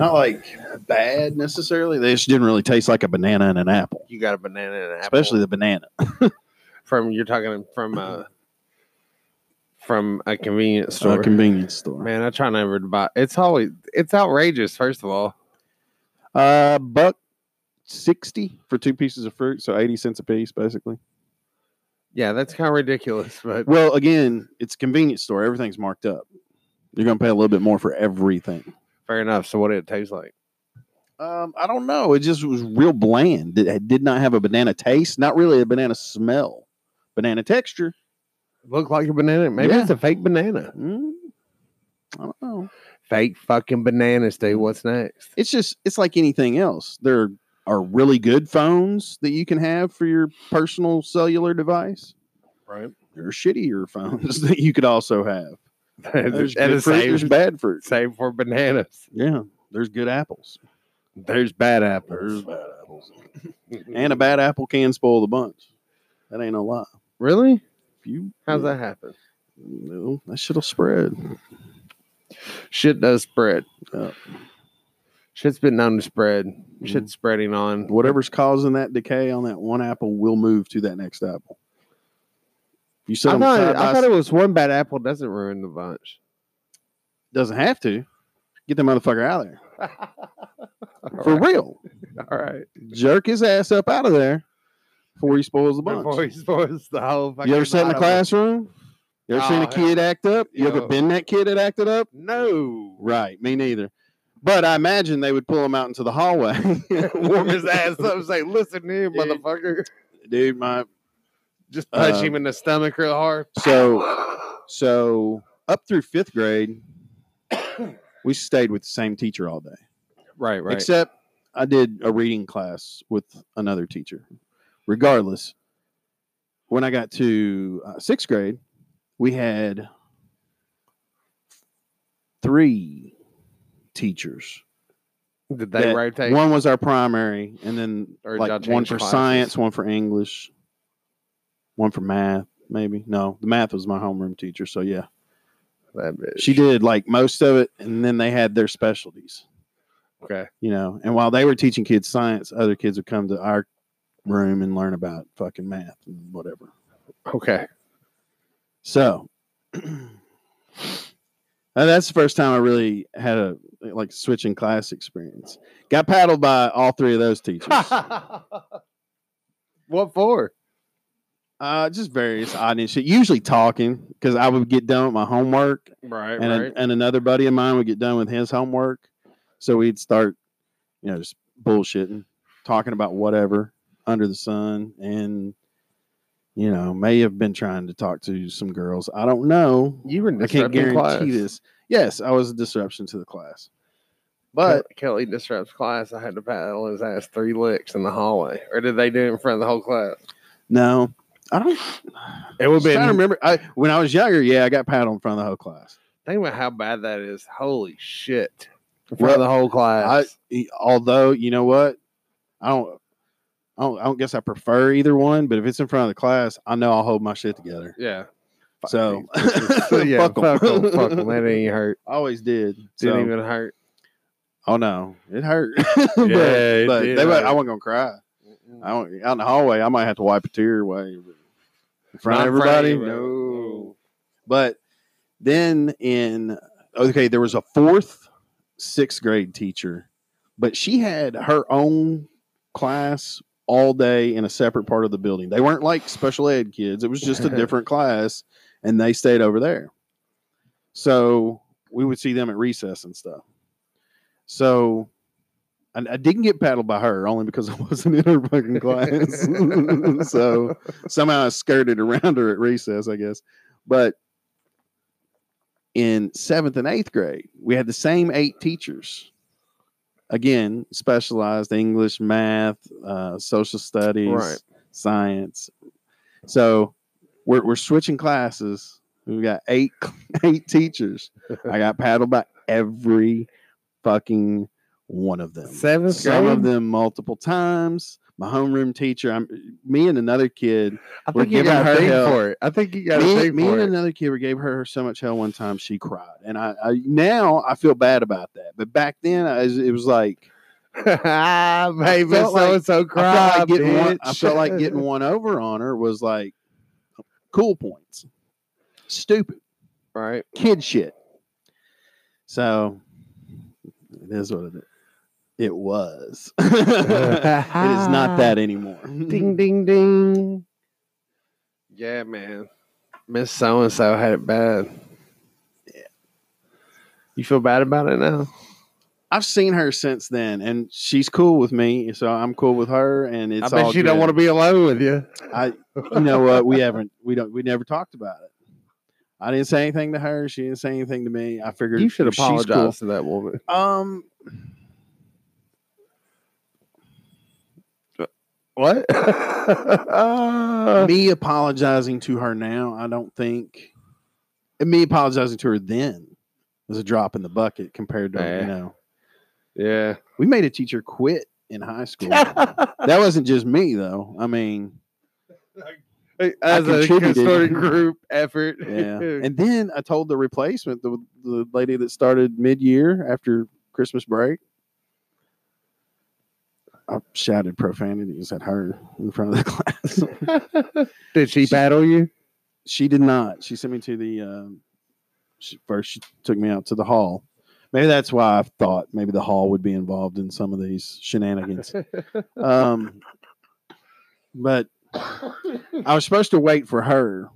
Not like bad necessarily. They just didn't really taste like a banana and an apple, You got a banana and an apple. especially the banana. from you're talking from uh from a convenience store. A convenience store. Man, I try never to buy. It's always it's outrageous. First of all, Uh, buck sixty for two pieces of fruit, so eighty cents a piece, basically. yeah, that's kind of ridiculous. But Well, again, it's a convenience store. Everything's marked up. You're gonna pay a little bit more for everything. Fair enough. So what did it taste like? Um, I don't know. It just was real bland. It it did not have a banana taste. Not really a banana smell. Banana texture. Looked like a banana. Maybe Yeah. it's a fake banana. Mm, I don't know. Fake fucking bananas, dude. What's next? It's just it's like anything else. There are really good phones that you can have for your personal cellular device. Right. There are shittier phones that you could also have. There's and good the fruit, same, there's bad fruit. same for bananas. Yeah, there's good apples. There's bad apples. There's bad apples. And a bad apple can spoil the bunch. That ain't no lie. really? If you How's that happen? No, that shit'll spread. Shit does spread. Yeah. Shit's been known to spread. Mhm. Shit's spreading on. Whatever's causing that decay on that one apple will move to that next apple. You set I thought, side I thought it was one bad apple doesn't ruin the bunch. doesn't have to. Get the motherfucker out of there. For real. All right. Jerk his ass up out of there before he spoils the bunch. Before he spoils the whole you ever sat in the classroom? You ever seen Oh, a kid act up? You ever been that kid that acted up? No. Right, me neither. But I imagine they would pull him out into the hallway. Warm his ass up and say, listen here, motherfucker. Dude, my Just punch Uh, him in the stomach real hard. so so up through fifth grade, we stayed with the same teacher all day. Right, right. Except I did a reading class with another teacher. Regardless, when I got to uh, sixth grade, we had three teachers. Did they rotate? One was our primary, and then Or like one for classes? science, one for English, one for math. Maybe no, the math was my homeroom teacher. So yeah, she did like most of it, and then they had their specialties. Okay. you know. And while they were teaching kids science, other kids would come to our room and learn about fucking math and whatever. Okay. So uh, that's the first time I really had a like switching class experience. Got paddled by all three of those teachers. what for? Uh, just various odd and shit. Usually talking because I would get done with my homework, Right, and a- right. and another buddy of mine would get done with his homework. So we'd start, you know, just bullshitting, talking about whatever under the sun, and you know, may have been trying to talk to some girls. I don't know. you were I can't guarantee class. this. Yes, I was a disruption to the class, but But Kelly disrupts class. I had to paddle his ass three licks in the hallway. Or did they do it in front of the whole class? no, I don't. It would be. I'm trying to be. remember. I when I was younger, yeah, I got paddled in front of the whole class. Think about how bad that is. Holy shit! In front of the whole class. e- although you know what, I don't, I don't, I don't guess I prefer either one. But if it's in front of the class, I know I'll hold my shit together. yeah. So, So, yeah, fuck 'em. fuck 'em, fuck 'em. That ain't hurt. Always did. Didn't So- even hurt. Oh no, it hurt. but it but did they, hurt. I wasn't gonna cry. I don't, out in the hallway, I might have to wipe a tear away. but In front Not of in front of everybody, everybody. no. But then in okay, there was a fourth, sixth grade teacher, but she had her own class all day in a separate part of the building. They weren't like special ed kids; it was just a different class, and they stayed over there. So we would see them at recess and stuff. So I, I didn't get paddled by her only because I wasn't in her fucking class. so somehow I skirted around her at recess, I guess. But in seventh and eighth grade, we had the same eight teachers. Again, specialized English, math, uh, social studies, Right. science. So we're, we're switching classes. We got eight eight teachers. I got paddled by every fucking one of them. Seventh Some of them multiple times. my homeroom teacher. I'm me and another kid. I think you got her hell. for it. I think you got Me, me and it. another kid, we gave her so much hell one time she cried, and I, I now I feel bad about that. But back then, I, it was like felt so like- and so I felt like getting one. I felt like getting one over on her was like cool points. Stupid right. kid shit. So it is what it is. It was. it is not that anymore. Ding ding ding. Yeah, man. Miss So and so had it bad. Yeah. You feel bad about it now? I've seen her since then, and she's cool with me, so I'm cool with her, and it's I bet all she don't want to be alone with you. I, you know what? We haven't. We don't. We never talked about it. I didn't say anything to her. She didn't say anything to me. I figured You should if she's cool- apologize to that woman. Um, What? me apologizing to her now, I don't think. and me apologizing to her then was a drop in the bucket compared to Eh. you know. yeah. We made a teacher quit in high school. that wasn't just me though. I mean, As a concerted group effort. yeah. and then I told the replacement, the the lady that started mid year after Christmas break. I shouted profanities at her in front of the class. Did she battle you? she did not. She sent me to the um, she, first. She took me out to the hall. Maybe that's why I thought maybe the hall would be involved in some of these shenanigans. Um, but I was supposed to wait for her.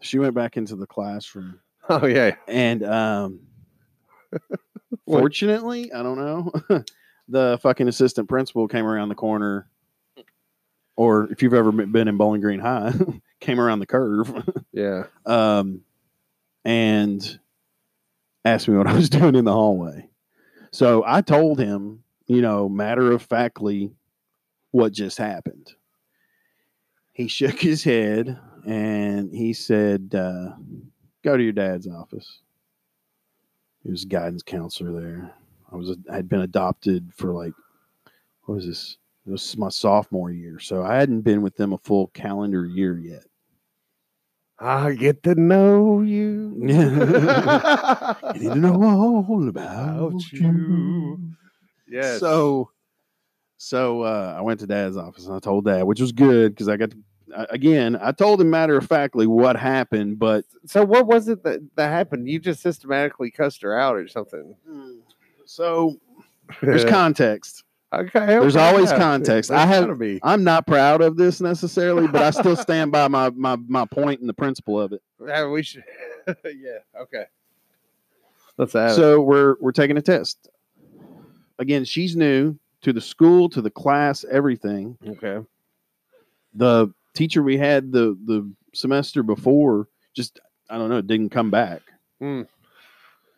She went back into the classroom, oh yeah. and um, fortunately, I don't know. The fucking assistant principal came around the corner, or if you've ever been in Bowling Green High, came around the curve. Yeah. um, and asked me what I was doing in the hallway. So I told him, you know, matter of factly, what just happened. He shook his head and he said, uh, "Go to your dad's office." He was a guidance counselor there. I was I had been adopted for like what was this? This is my sophomore year, so I hadn't been with them a full calendar year yet. I get to know you. You need to know all about About you. you. Yes. So, so uh, I went to Dad's office and I told Dad, which was good because I got to. Again, I told him matter of factly what happened, but so what was it that, that happened? You just systematically cussed her out or something. So there's context. okay. there's always yeah. context. I have- gotta be. I'm not proud of this necessarily, but I still stand by my my my point and the principle of it. Yeah, we should. yeah. Okay. Let's add it. So we're we're taking a test. Again, she's new to the school, to the class, everything. Okay. the teacher we had the the semester before just I don't know didn't come back. Hmm.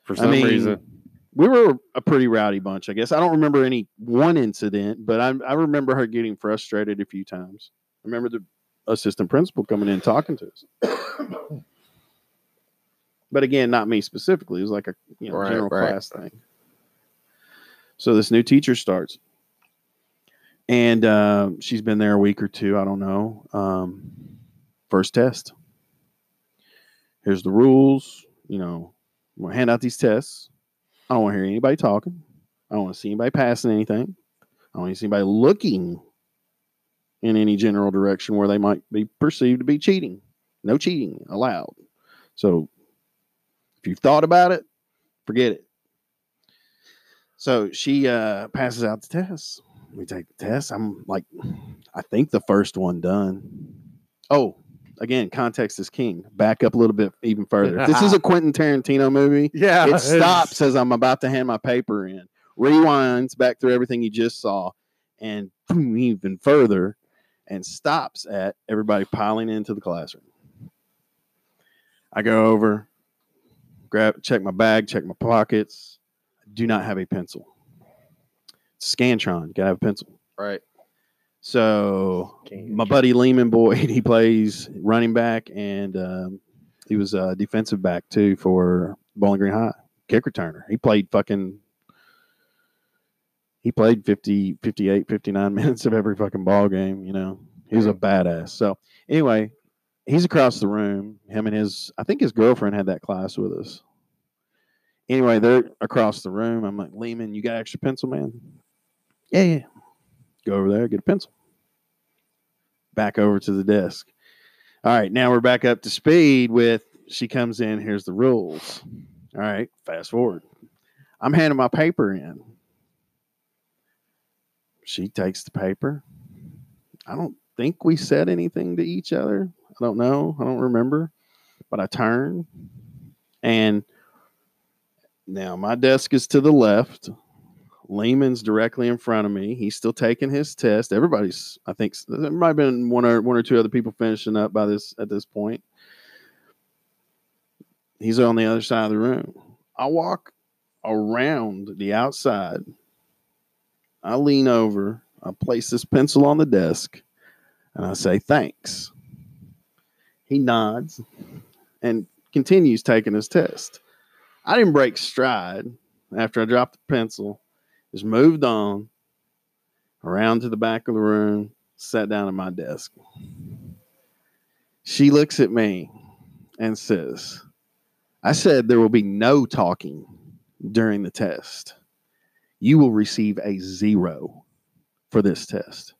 For I some mean, reason. We were a pretty rowdy bunch, I guess. I don't remember any one incident, but I I remember her getting frustrated a few times. I remember the assistant principal coming in talking to us. but again, not me specifically. It was like a you know Right, general right. class thing. So this new teacher starts, and uh, she's been there a week or two. I don't know. Um, first test. Here's the rules. You know, gonna hand out these tests. I don't want to hear anybody talking. I don't want to see anybody passing anything. I don't want to see anybody looking in any general direction where they might be perceived to be cheating. No cheating allowed. So if you've thought about it, forget it. So she uh, passes out the test. We take the test. I'm like, I think the first one done. Oh, again, context is king. Back up a little bit even further. This is a Quentin Tarantino movie. Yeah. It stops as I'm about to hand my paper in, rewinds back through everything you just saw, and boom, even further, and stops at everybody piling into the classroom. I go over, grab, check my bag, check my pockets. I Do not have a pencil. Scantron, gotta have a pencil. Right. So my buddy Lehman Boyd, he plays running back, and um, he was a defensive back too for Bowling Green High, kick returner. He played fucking. he played 50, 58, 59 minutes of every fucking ball game. You know, he was a badass. So anyway, he's across the room. Him and his, I think his girlfriend had that class with us. Anyway, they're across the room. I'm like, Lehman, you got extra pencil, man? Yeah, yeah. Go over there, get a pencil. Back over to the desk. All right, now we're back up to speed with she comes in, here's the rules. All right, fast forward. I'm handing my paper in. She takes the paper. I don't think we said anything to each other. I don't know. I don't remember. But I turn and now my desk is to the left. Lehman's directly in front of me. He's still taking his test. Everybody's, I think, there might have been one or one or two other people finishing up by this at this point. He's on the other side of the room. I walk around the outside. I lean over. I place this pencil on the desk, and I say thanks. He nods and continues taking his test. I didn't break stride after I dropped the pencil just moved on around to the back of the room, sat down at my desk. She looks at me and says, I said there will be no talking during the test. You will receive a zero for this test.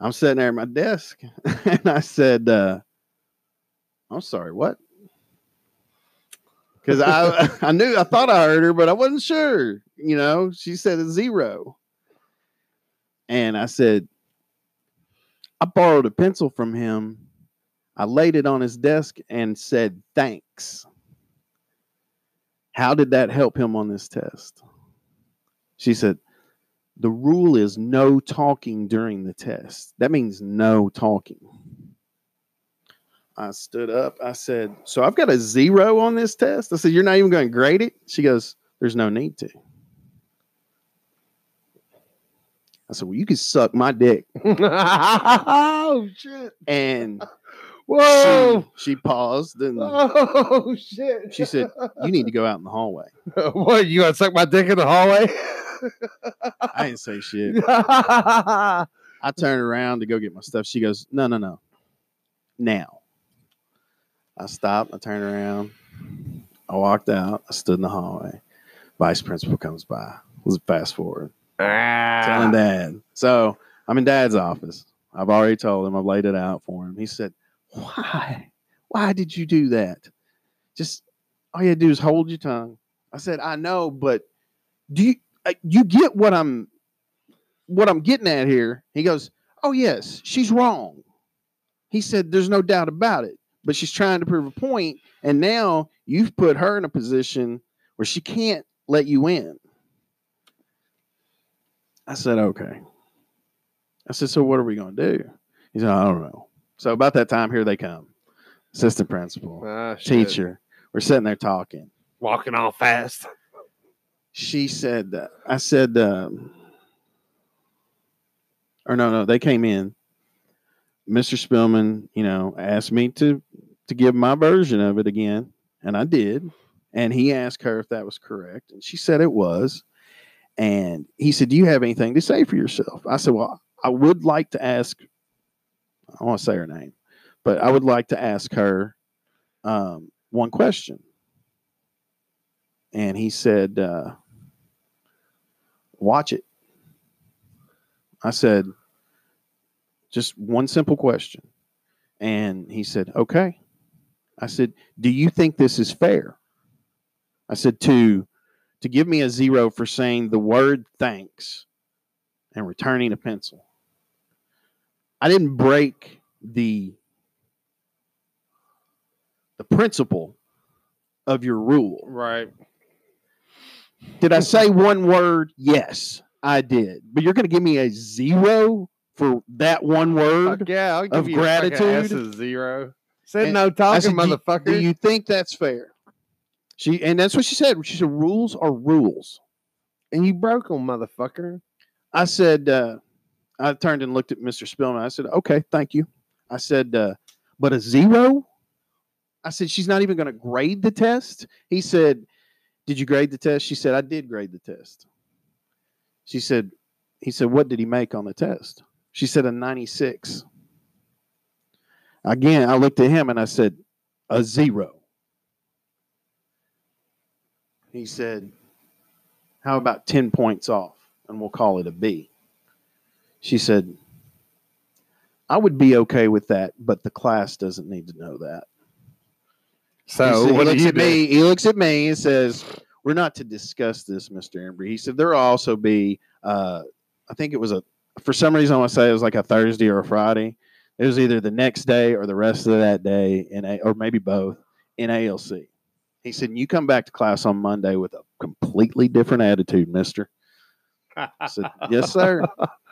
I'm sitting there at my desk and I said, uh, I'm sorry, what? Because I I knew I thought I heard her, but I wasn't sure you know, she said a zero. And I said, I borrowed a pencil from him. I laid it on his desk and said, thanks. How did that help him on this test? She said, the rule is no talking during the test. That means no talking. I stood up. I said, So I've got a zero on this test. I said, You're not even going to grade it? She goes, There's no need to. I said, Well, you can suck my dick. oh shit. And Whoa. she, she paused and Oh shit. she said, You need to go out in the hallway. what, you gonna suck my dick in the hallway? I didn't say shit. I turned around to go get my stuff. She goes, No, no, no. Now. I stopped. I turned around. I walked out. I stood in the hallway. Vice principal comes by. Let's fast forward. telling dad. So I'm in dad's office. I've already told him, I've laid it out for him. He said, Why? Why did you do that? Just all you had to do is hold your tongue. I said, I know, but do you uh, you get what I'm what I'm getting at here? He goes, Oh yes, she's wrong. He said, There's no doubt about it, but she's trying to prove a point, and now you've put her in a position where she can't let you in. I said, okay. I said, so what are we going to do? He said, I don't know. So about that time, here they come. Assistant principal, Ah, teacher. We're sitting there talking. Walking all fast. She said, that I said, um, or no, no, they came in. Mr. Spillman, you know, asked me to to give my version of it again, and I did. And he asked her if that was correct, and she said it was. And he said, Do you have anything to say for yourself? I said, Well, I would like to ask, I want to say her name, but I would like to ask her um, one question. And he said, uh, Watch it. I said, Just one simple question. And he said, Okay. I said, Do you think this is fair? I said, To to give me a zero for saying the word thanks and returning a pencil. I didn't break the the principle of your rule. Right. Did I say one word? Yes, I did. But you're going to give me a zero for that one word? Fuck yeah, I'll give of you gratitude. a zero. Said And no talking, said, "Do you- motherfucker. Do you think that's fair? She and that's what she said. She said rules are rules. and you broke them, motherfucker. I said, uh, I turned and looked at Mr. Spillman. I said, okay, thank you. I said, uh, but a zero? I said, she's not even going to grade the test. He said, did you grade the test? She said, I did grade the test. She said, he said, what did he make on the test? She said, a 96. Again, I looked at him and I said, a zero. He said, how about 10 points off? And we'll call it a B. She said, I would be okay with that, but the class doesn't need to know that. So he, said- what he looks you at do? me. He looks at me and says, "We're not to discuss this, Mister Embry." He said there will also be. Uh, I think it was a. For some reason, I want to say it was like a Thursday or a Friday. It was either the next day or the rest of that day in a, or maybe both in ALC. He said, "You come back to class on Monday with a completely different attitude, Mister." I said, "Yes, sir."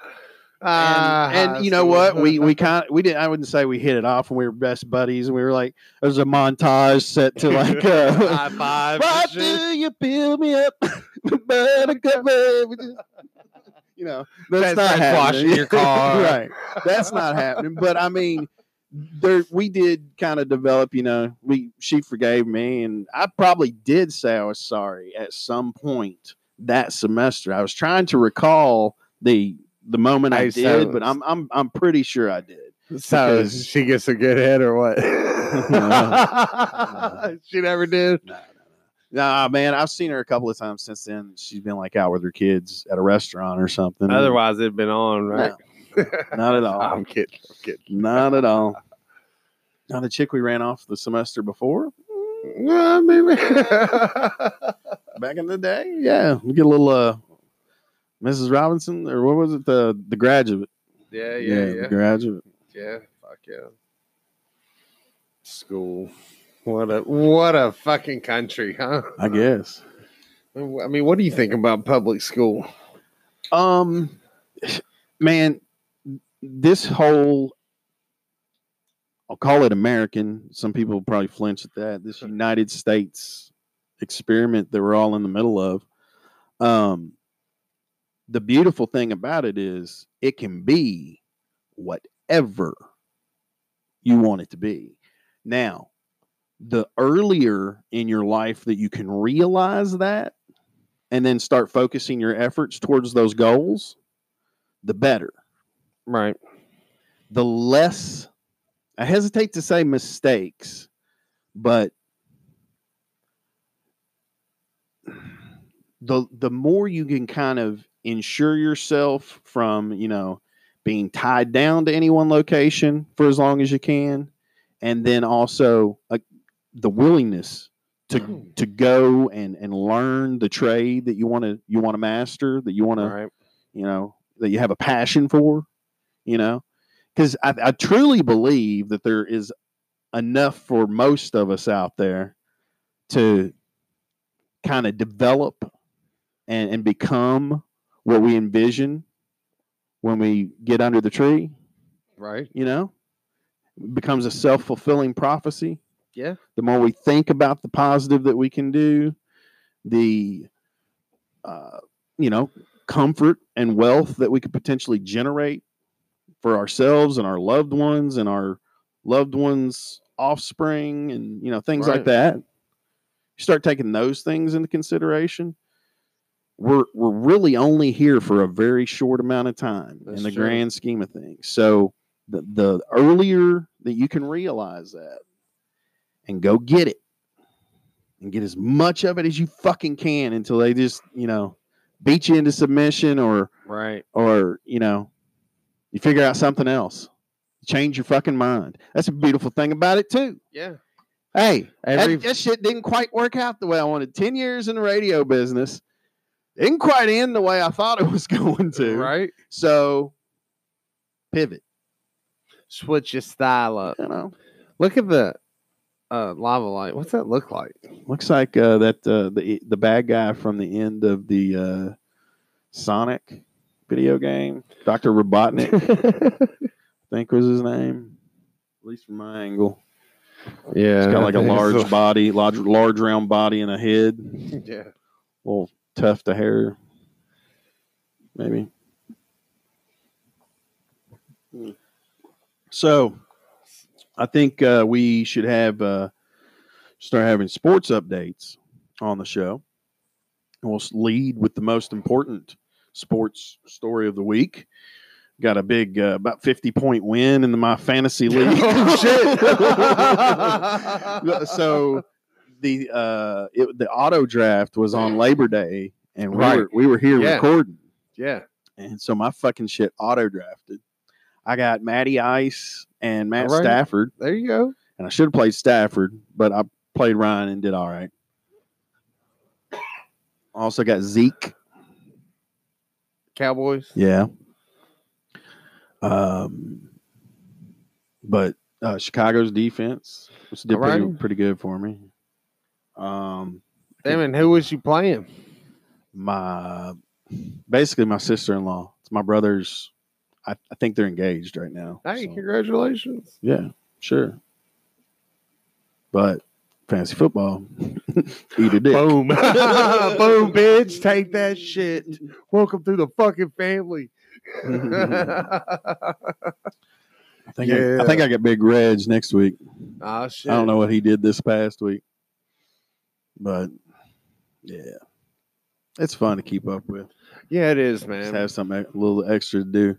Ah, and, and you know what? We we kind of we didn't. I wouldn't say we hit it off when we were best buddies, and we were like, there was a montage set to like, uh, high five. and why do you build me up? Buttercup, baby? You know, that's That's not happening. washing your car. right? That's not happening. But I mean, there we did kind of develop. You know, we she forgave me, and I probably did say I was sorry at some point that semester. I was trying to recall the the moment I Hey, did, so- but I'm I'm I'm pretty sure I did. So she gets a good head or what? No. she never did. No. Nah, man, I've seen her a couple of times since then. She's been like out with her kids at a restaurant or something. Otherwise, it'd been on, right? not at all. I'm kidding. I'm kidding. Not at all. Now the chick we ran off the semester before, Well, maybe. back in the day, yeah, we get a little uh, Mrs. Robinson or what was it the the graduate? yeah, yeah, the yeah, graduate. yeah. Fuck yeah. School. What a what a fucking country, huh? I guess. I mean, what do you think about public school? Um, man, this whole I'll call it American. Some people probably flinch at that. This United States experiment that we're all in the middle of. Um, the beautiful thing about it is it can be whatever you want it to be. Now, the earlier in your life that you can realize that and then start focusing your efforts towards those goals, the better. Right. The less, I hesitate to say mistakes, but the the more you can kind of ensure yourself from you know being tied down to any one location for as long as you can and then also uh, the willingness to mm-hmm. to go and and learn the trade that you want to you want to master that you want to you know that you have a passion for you know? Because I, I truly believe that there is enough for most of us out there to kind of develop and, and become what we envision when we get under the tree Right. you know? It becomes a self-fulfilling prophecy Yeah. the more we think about the positive that we can do, the uh, you know comfort and wealth that we could potentially generate for ourselves and our loved ones and our loved ones' offspring and you know things like that. You start taking those things into consideration. We're we're really only here for a very short amount of time That's in the true. grand scheme of things. So the the earlier that you can realize that and go get it and get as much of it as you fucking can until they just, you know, beat you into submission or Right. or, you know, you figure out something else. Change your fucking mind. That's a beautiful thing about it too. Yeah. Hey, that- that, shit didn't quite work out the way I wanted. 10 years in the radio business didn't quite end the way I thought it was going to. right. So pivot, Switch your style up. you know. Look at the uh, lava light. What's that look like? Looks like uh, that uh, the the bad guy from the end of the uh, Sonic video game, Doctor Robotnik, I think was his name. At least from my angle, yeah. it's got like a think it's large body, large large round body and a head, Yeah. little tuft of hair, maybe. So, I think uh, we should have uh, start having sports updates on the show. And we'll lead with the most important sports story of the week. Got a big, uh, about 50 point win in the, my fantasy league. Oh, shit. so the uh, it, the auto draft was on Labor Day, and we Right. were we were here Yeah. recording, yeah. and so my fucking shit auto drafted. I got Matty Ice and Matt right. Stafford, There you go. and I should have played Stafford, but I played Ryan and did all right. Also got Zeke, Cowboys. yeah. Um, but uh, Chicago's defense, which did pretty, pretty good for me. Um, Damn, and who was you playing? my basically my sister in law. It's my brother's. I, I think they're engaged right now. Hey, so, congratulations. yeah, sure. But fantasy football, eat a dick. Boom. Boom, bitch. Take that shit. Welcome to the fucking family. I think I, I think I got Big Reg next week. oh, shit. I don't know what he did this past week, but yeah, it's fun to keep up with. Yeah, it is, Just man. have something a little extra to do.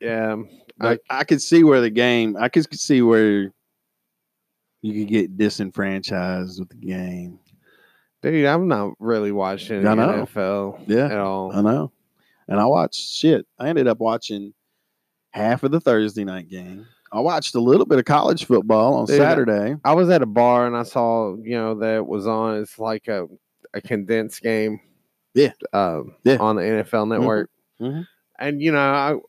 Yeah. But I, could see where the game. I could see where you could get disenfranchised with the game. Dude, I'm not really watching I know. NFL Yeah, at all. I know. And I watched shit. I ended up watching half of the Thursday night game. I watched a little bit of college football on Dude, Saturday. I was at a bar and I saw, you know, that it was on. It's like a, a condensed game. Yeah. Um, Yeah. On the NFL network. Mhm. And, you know,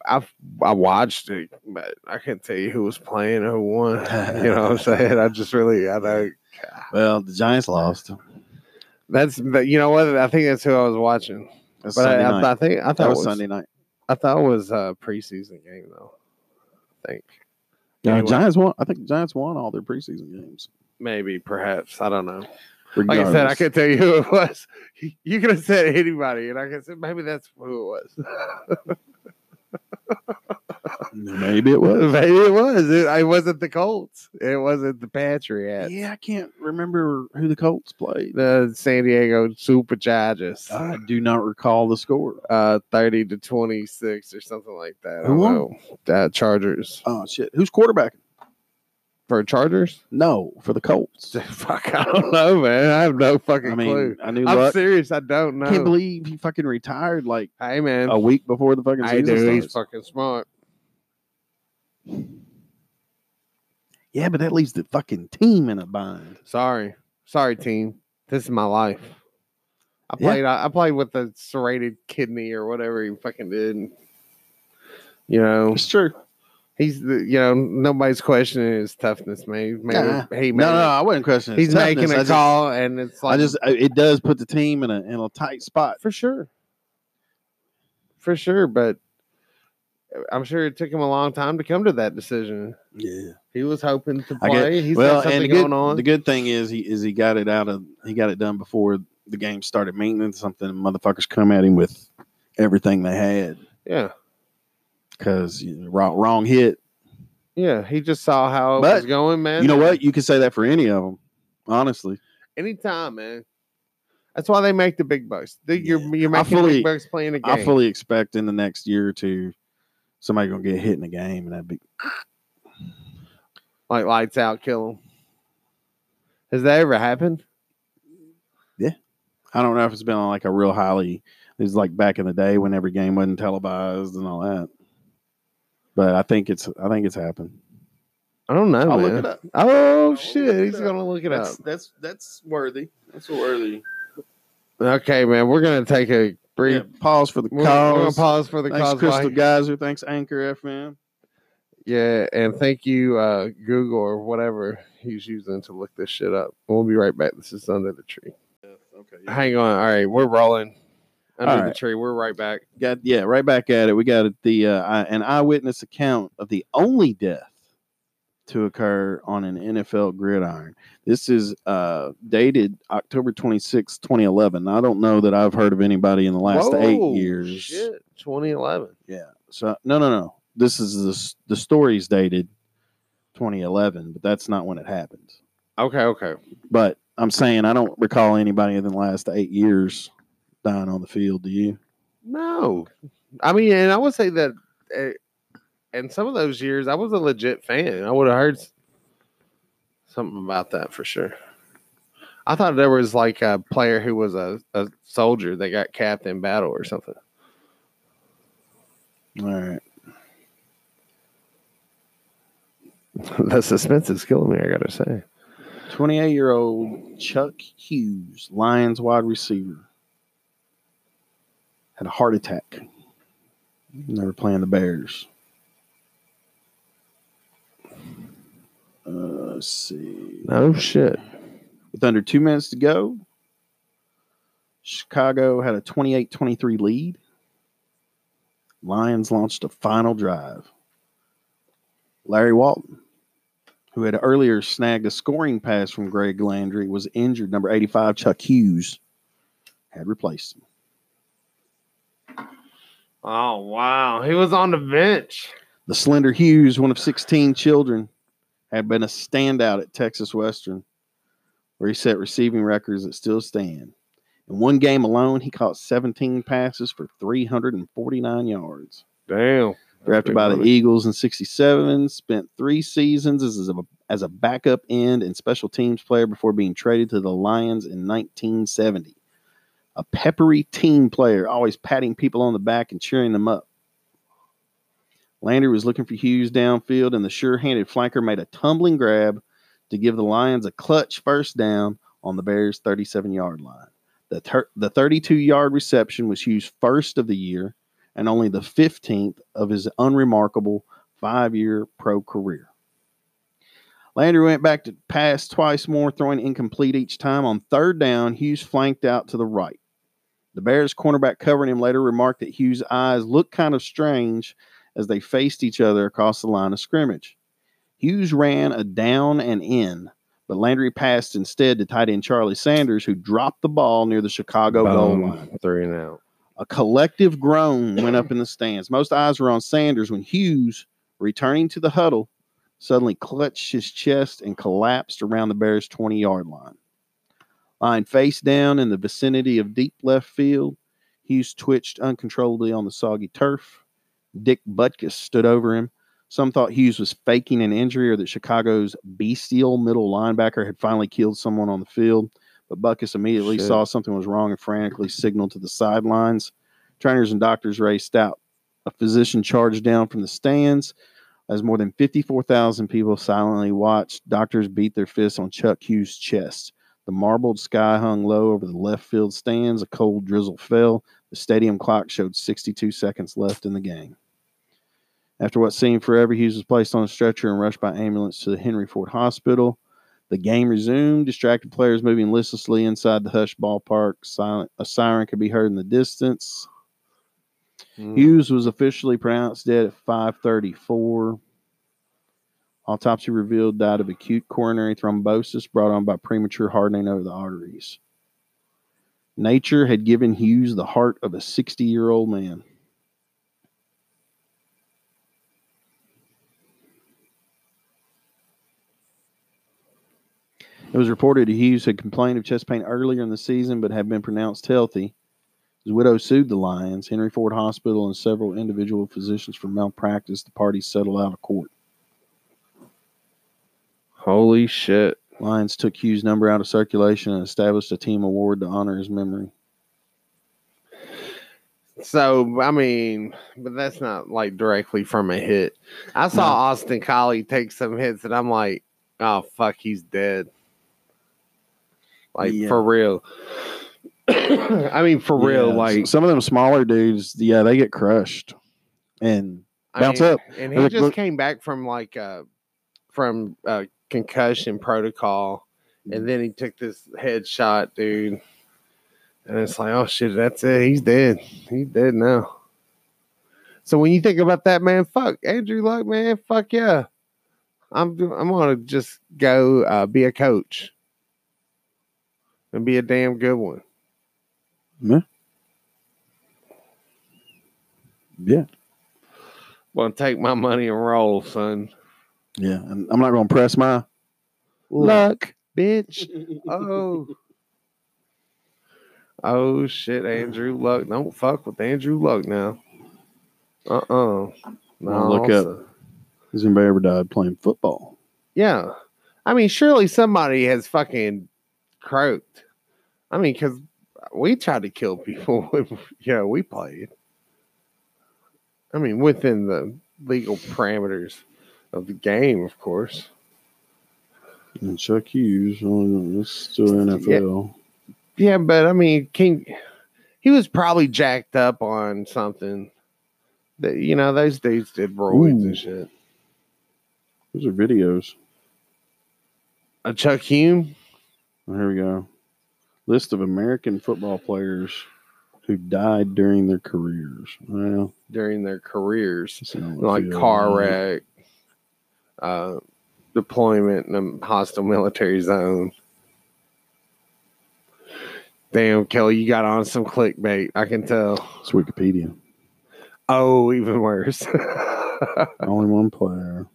I, I I watched it, but I can't tell you who was playing or who won. you know what I'm saying? I just really, I know. Well, the Giants lost. That's, but you know what? I think that's who I was watching. That's But I. I, I think, I thought that it was, was, Sunday night. I thought it was a preseason game, though. I think. Yeah, Anyway. Giants won. I think the Giants won all their preseason games. Maybe, perhaps. I don't know. Like I said, I Regardless. can't tell you who it was. You could have said anybody, and I could say maybe that's who it was. Maybe it was. maybe it was. It, it wasn't the Colts. It wasn't the Patriots. Yeah, I can't remember who the Colts played. The San Diego Superchargers. I do not recall the score. Uh, thirty to twenty six or something like that. Who won? know. Uh, Chargers Oh shit! Who's quarterback? For Chargers. No, for the Colts. Fuck, I don't know, man. I have no fucking I mean, clue. I knew. I'm Luck. serious. I don't know. I can't believe he fucking retired like hey, man. a week before the fucking I season. He's fucking smart. Yeah, but that leaves the fucking team in a bind. Sorry, sorry, team. This is my life. I Yeah. played. I, I played with a serrated kidney or whatever he fucking did. You know, It's true. He's the. You know, nobody's questioning his toughness, man. Maybe Nah. he No, no, it- I wasn't questioning. his he's making toughness. a I just- call, and it's like I just, uh, it does put the team in a in a tight spot. for sure, for sure. But I'm sure it took him a long time to come to that decision. Yeah. He was hoping to I get- play. He's well, got something the good, going on. the good thing is he is he got it out of he got it done before the game started. Maintenance something, motherfuckers come at him with everything they had yeah, because wrong, wrong hit. yeah. He just saw how it But, was going, man. You know what? You can say that for any of them. Honestly, Anytime, man. That's why they make the big bucks. You're Yeah. you're making fully- big bucks playing a game. I fully expect in the next year or two somebody gonna get hit in the game, and that'd be like lights out, kill them. Has that ever happened? Yeah, I don't know if it's been on like a real highly. It's like back in the day when every game wasn't televised and all that. But I think it's I think it's happened. I don't know. I'll man. look it up. Oh I'll shit, he's up. gonna look it That's up. that's that's worthy. That's worthy. Okay, man. We're gonna take a brief. Yeah, pause for the We're, we're gonna pause for the Thanks, cause. Crystal while- Geyser. Thanks, Anchor FM. Yeah, and thank you, uh, Google or whatever he's using to look this shit up. We'll be right back. This is under the tree. Okay. Hang on. All right, we're rolling under All the tree. We're right back. Got yeah, right back at it. We got the uh, an eyewitness account of the only death to occur on an NFL gridiron. This is uh, dated October 26, 2011. I don't know that I've heard of anybody in the last eight years. Shit, 2011. Yeah. So no, no, no. This is the the story's dated 2011, but that's not when it happened. Okay, okay. But I'm saying I don't recall anybody in the last eight years dying on the field. Do you? No, I mean, and I would say that uh, in some of those years, I was a legit fan. I would have heard something about that for sure. I thought there was like a player who was a, a soldier that got capped in battle or something. All right. the suspense is killing me. I gotta say. 28 year old Chuck Hughes, Lions wide receiver, had a heart attack. They were playing the Bears. Uh, let's see. No shit. With under two minutes to go, Chicago had a 28 23 lead. Lions launched a final drive. Larry Walton, who had earlier snagged a scoring pass from Greg Landry, was injured. Number 85, Chuck Hughes, had replaced him. Oh wow, he was on the bench. The slender Hughes, one of 16 children, had been a standout at Texas Western, where he set receiving records that still stand. In one game alone, he caught 17 passes for 349 yards. Damn. Drafted by the Eagles in 67, spent three seasons as a, as a backup end and special teams player before being traded to the Lions in 1970. A peppery team player, always patting people on the back and cheering them up. Landry was looking for Hughes downfield, and the sure handed flanker made a tumbling grab to give the Lions a clutch first down on the Bears' 37 yard line. The, ter- the 32 yard reception was Hughes' first of the year and only the 15th of his unremarkable five year pro career. Landry went back to pass twice more, throwing incomplete each time. On third down, Hughes flanked out to the right. The Bears cornerback covering him later remarked that Hughes' eyes looked kind of strange as they faced each other across the line of scrimmage. Hughes ran a down and in, but Landry passed instead to tight end Charlie Sanders, who dropped the ball near the Chicago goal line. Three and out. A collective groan went up in the stands. Most eyes were on Sanders when Hughes, returning to the huddle, suddenly clutched his chest and collapsed around the Bears' 20 yard line. Lying face down in the vicinity of deep left field, Hughes twitched uncontrollably on the soggy turf. Dick Butkus stood over him. Some thought Hughes was faking an injury or that Chicago's bestial middle linebacker had finally killed someone on the field but Butkus immediately Shit. saw something was wrong and frantically signaled to the sidelines. Trainers and doctors raced out. A physician charged down from the stands as more than 54,000 people silently watched. Doctors beat their fists on Chuck Hughes' chest. The marbled sky hung low over the left field stands. A cold drizzle fell. The stadium clock showed 62 seconds left in the game. After what seemed forever, Hughes was placed on a stretcher and rushed by ambulance to the Henry Ford Hospital. The game resumed. Distracted players moving listlessly inside the hushed ballpark. Silent, a siren could be heard in the distance. Mm. Hughes was officially pronounced dead at 5:34. Autopsy revealed died of acute coronary thrombosis brought on by premature hardening of the arteries. Nature had given Hughes the heart of a 60-year-old man. It was reported Hughes had complained of chest pain earlier in the season, but had been pronounced healthy. His widow sued the Lions, Henry Ford Hospital, and several individual physicians for malpractice. The parties settled out of court. Holy shit. Lions took Hughes' number out of circulation and established a team award to honor his memory. So I mean, but that's not like directly from a hit. I saw No. Austin Collie take some hits, and I'm like, oh fuck, he's dead. Like Yeah. for real. I mean, for real. Yeah, Like some of them smaller dudes, yeah, they get crushed. And I bounce mean, up. And he Look- just look- came back from like uh from uh concussion protocol, and then he took this headshot, dude. And it's like, oh shit, that's it. He's dead. He's dead now. So when you think about that, man, fuck Andrew Luck, man, fuck yeah. I'm I'm gonna just go uh, be a coach and be a damn good one. yeah, Gonna take my money and roll, son. Yeah. And I'm not going to press my Luck, bitch. Oh. Oh shit, Andrew Luck. Don't fuck with Andrew Luck now. Uh uh Wanna look up. Has anybody ever died playing football? Yeah. I mean, surely somebody has fucking croaked. I mean, because we tried to kill people when yeah, we played. I mean, within the legal parameters of the game, of course. And Chuck Hughes, oh, that's still NFL. Yeah, but I mean, King, he was probably jacked up on something. That you know, those dudes did roids Ooh. and shit. Those are videos. A Chuck Hume. Oh, here we go. List of American football players who died during their careers. Well, during their careers, like car wreck, uh, deployment in a hostile military zone. Damn, Kelly, you got on some clickbait. I can tell. It's Wikipedia. Oh, even worse. Only one player.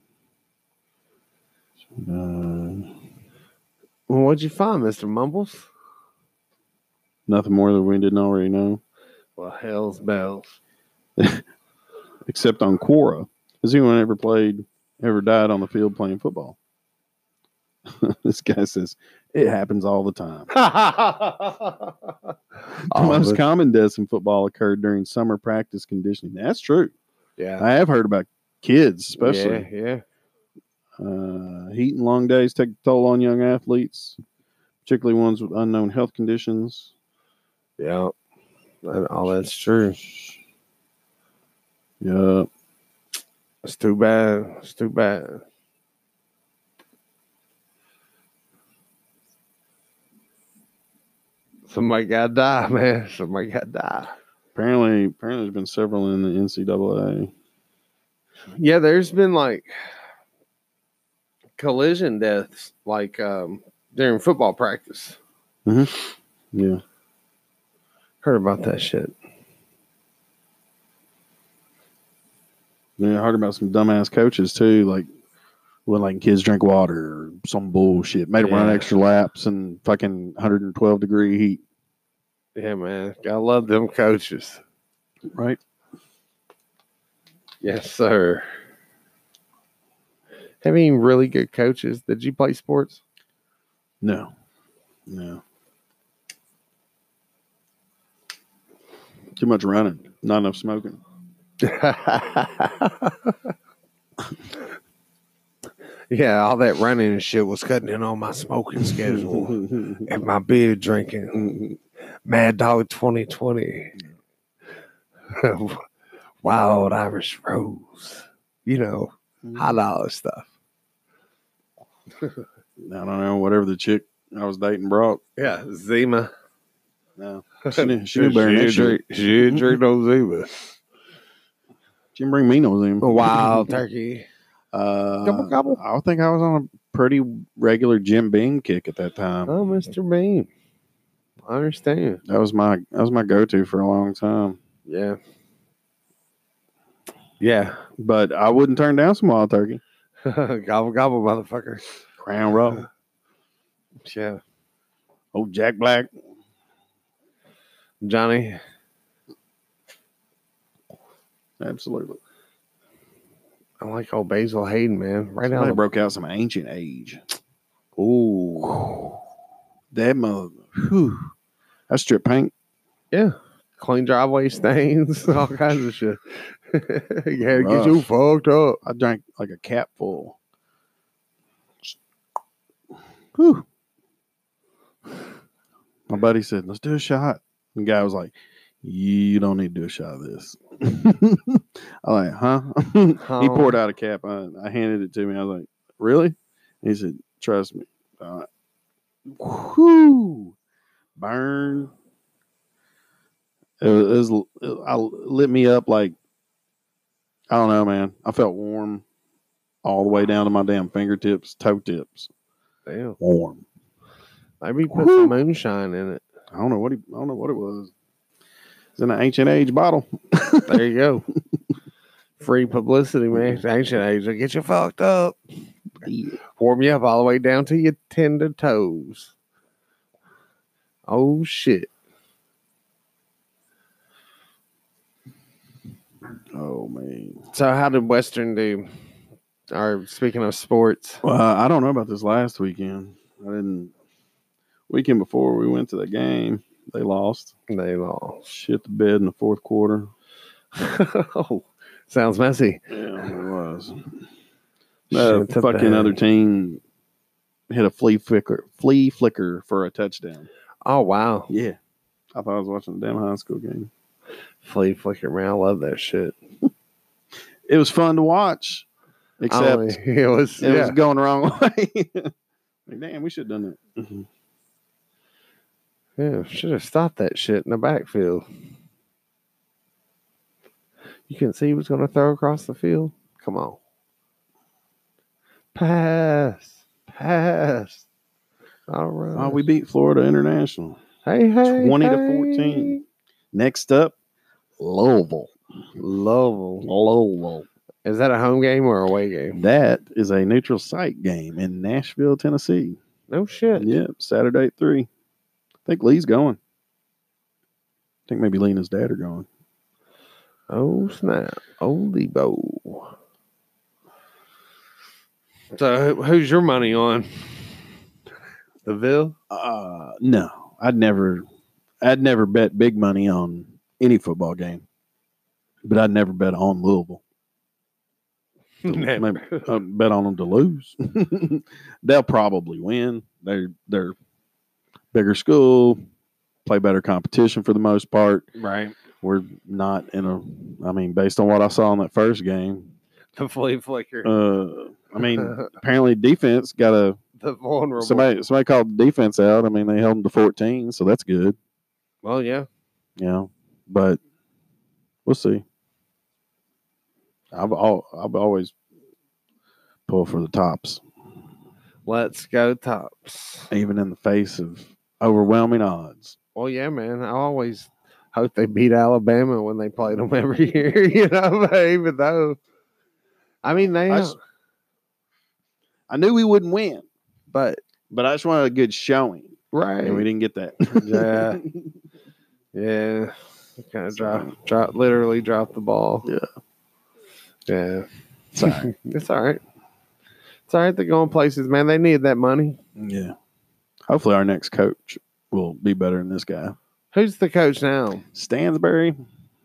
Uh, well, what'd you find, Mister Mumbles? nothing more that we didn't already know, Well, hell's bells. except on Quora. Has anyone ever played, ever died on the field playing football? this guy says it happens all the time. The Oh, most but- common deaths in football occurred during summer practice conditioning. That's true. yeah, I have heard about kids, especially. yeah, yeah. Uh, heat and long days take a toll on young athletes, particularly ones with unknown health conditions. Yeah, all that's true. Yeah, It's too bad. It's too bad. Somebody got to die, man. Somebody got to die. apparently, apparently there's been several in the NCAA. Yeah, there's been like collision deaths, like um, during football practice. Yeah, Heard about that shit. Yeah. I heard about some dumbass coaches too, like when letting kids drink water or some bullshit. Made them run extra laps in fucking 112 degree heat. Yeah, man. Gotta love them coaches. Right. Yes, sir. Have any really good coaches. Did you play sports? No. No. Too much running, not enough smoking. yeah, all that running and shit was cutting in on my smoking schedule and my beer drinking. Mad Dog 2020. Wild Irish Rose. You know, mm-hmm. high dollar stuff. I don't know, whatever the chick I was dating brought. Yeah, Zima. No. She knew, she knew better than that she, shit. drink, she didn't drink no Zima. She didn't bring me no Zim. A wild turkey. Uh, Gobble, gobble. I think I was on a pretty regular Jim Beam kick at that time. Oh, Mr. Bean. I understand. That was my that was my go to for a long time. Yeah. Yeah. But I wouldn't turn down some wild turkey. gobble, gobble, motherfucker. Crown Royal. Yeah. Oh, Jack Black. Johnny. Absolutely. I like old Basil Hayden, man. Right Somebody out. broke out some ancient age. Ooh. That mother. Whew. That strip paint. Yeah. Clean driveway stains, all kinds of shit. yeah, get you fucked up. I drank like a cap full. Whew. My buddy said, let's do a shot. And the guy was like, you don't need to do a shot of this. I like, huh? he poured out a cap. I, I handed it to me. I was like, really? he said, trust me. Uh, whew, burn. It was, it was it, I, lit me up like, I don't know, man. I felt warm all the way down to my damn fingertips, toe tips. Damn. Warm. Maybe put Woo. some moonshine in it. I don't know what he, I don't know what it was. It's in an ancient age bottle. there you go. Free publicity, man. ancient age. They'll get you fucked up. Warm you up all the way down to your tender toes. Oh shit. Oh man. So how did Western do? Or speaking of sports. Well, I don't know about this last weekend. I didn't weekend before we went to the game they lost. they lost. Shit the bed in the fourth quarter. oh, sounds messy. Yeah, it was. The Shit fucking bed. other team hit a flea flicker, flea flicker for a touchdown. Oh wow, Yeah, I thought I was watching a damn high school game. flea flicker man, I love that shit. It was fun to watch, oh, except Only- it was it yeah. was going the wrong way. like, damn, we should have done that. Mm-hmm. Yeah, should have stopped that shit in the backfield. You can see he was going to throw across the field. Come on. Pass. Pass. All right. Oh, we beat Florida International. Hey, hey. 20 hey. to 14. Next up, Louisville. Louisville. Louisville. Is that a home game or away game? That is a neutral site game in Nashville, Tennessee. No shit. Yep, Saturday at 3 think Lee's going. I think maybe Lee and his dad are going. Oh, snap. Oldie bow. So, who's your money on? The Ville? Uh no, I'd never, I'd never bet big money on any football game, but I'd never bet on Louisville. Maybe, I'd bet on them to lose. They'll probably win. They're they're bigger school, play better competition for the most part. Right. We're not in a. I mean, based on what I saw in that first game, The flea flicker. uh, I mean, apparently defense got a the vulnerable. somebody somebody called the defense out. I mean, they held them to fourteen, so that's good. Well, yeah. You know, but we'll see. I've al- I've always pulled for the tops, Let's go tops. even in the face of overwhelming odds. Well, yeah, man. I always hope they beat Alabama when they played them every year. You know, but even though, I mean, they—I knew we wouldn't win, but but I just wanted a good showing, right. and we didn't get that. Yeah. Yeah. Kind of drop, drop, literally drop the ball. Yeah. Yeah. Sorry. it's all right. It's all right. They're going places, man. They need that money. yeah. Hopefully, our next coach will be better than this guy. Who's the coach now? Stansbury.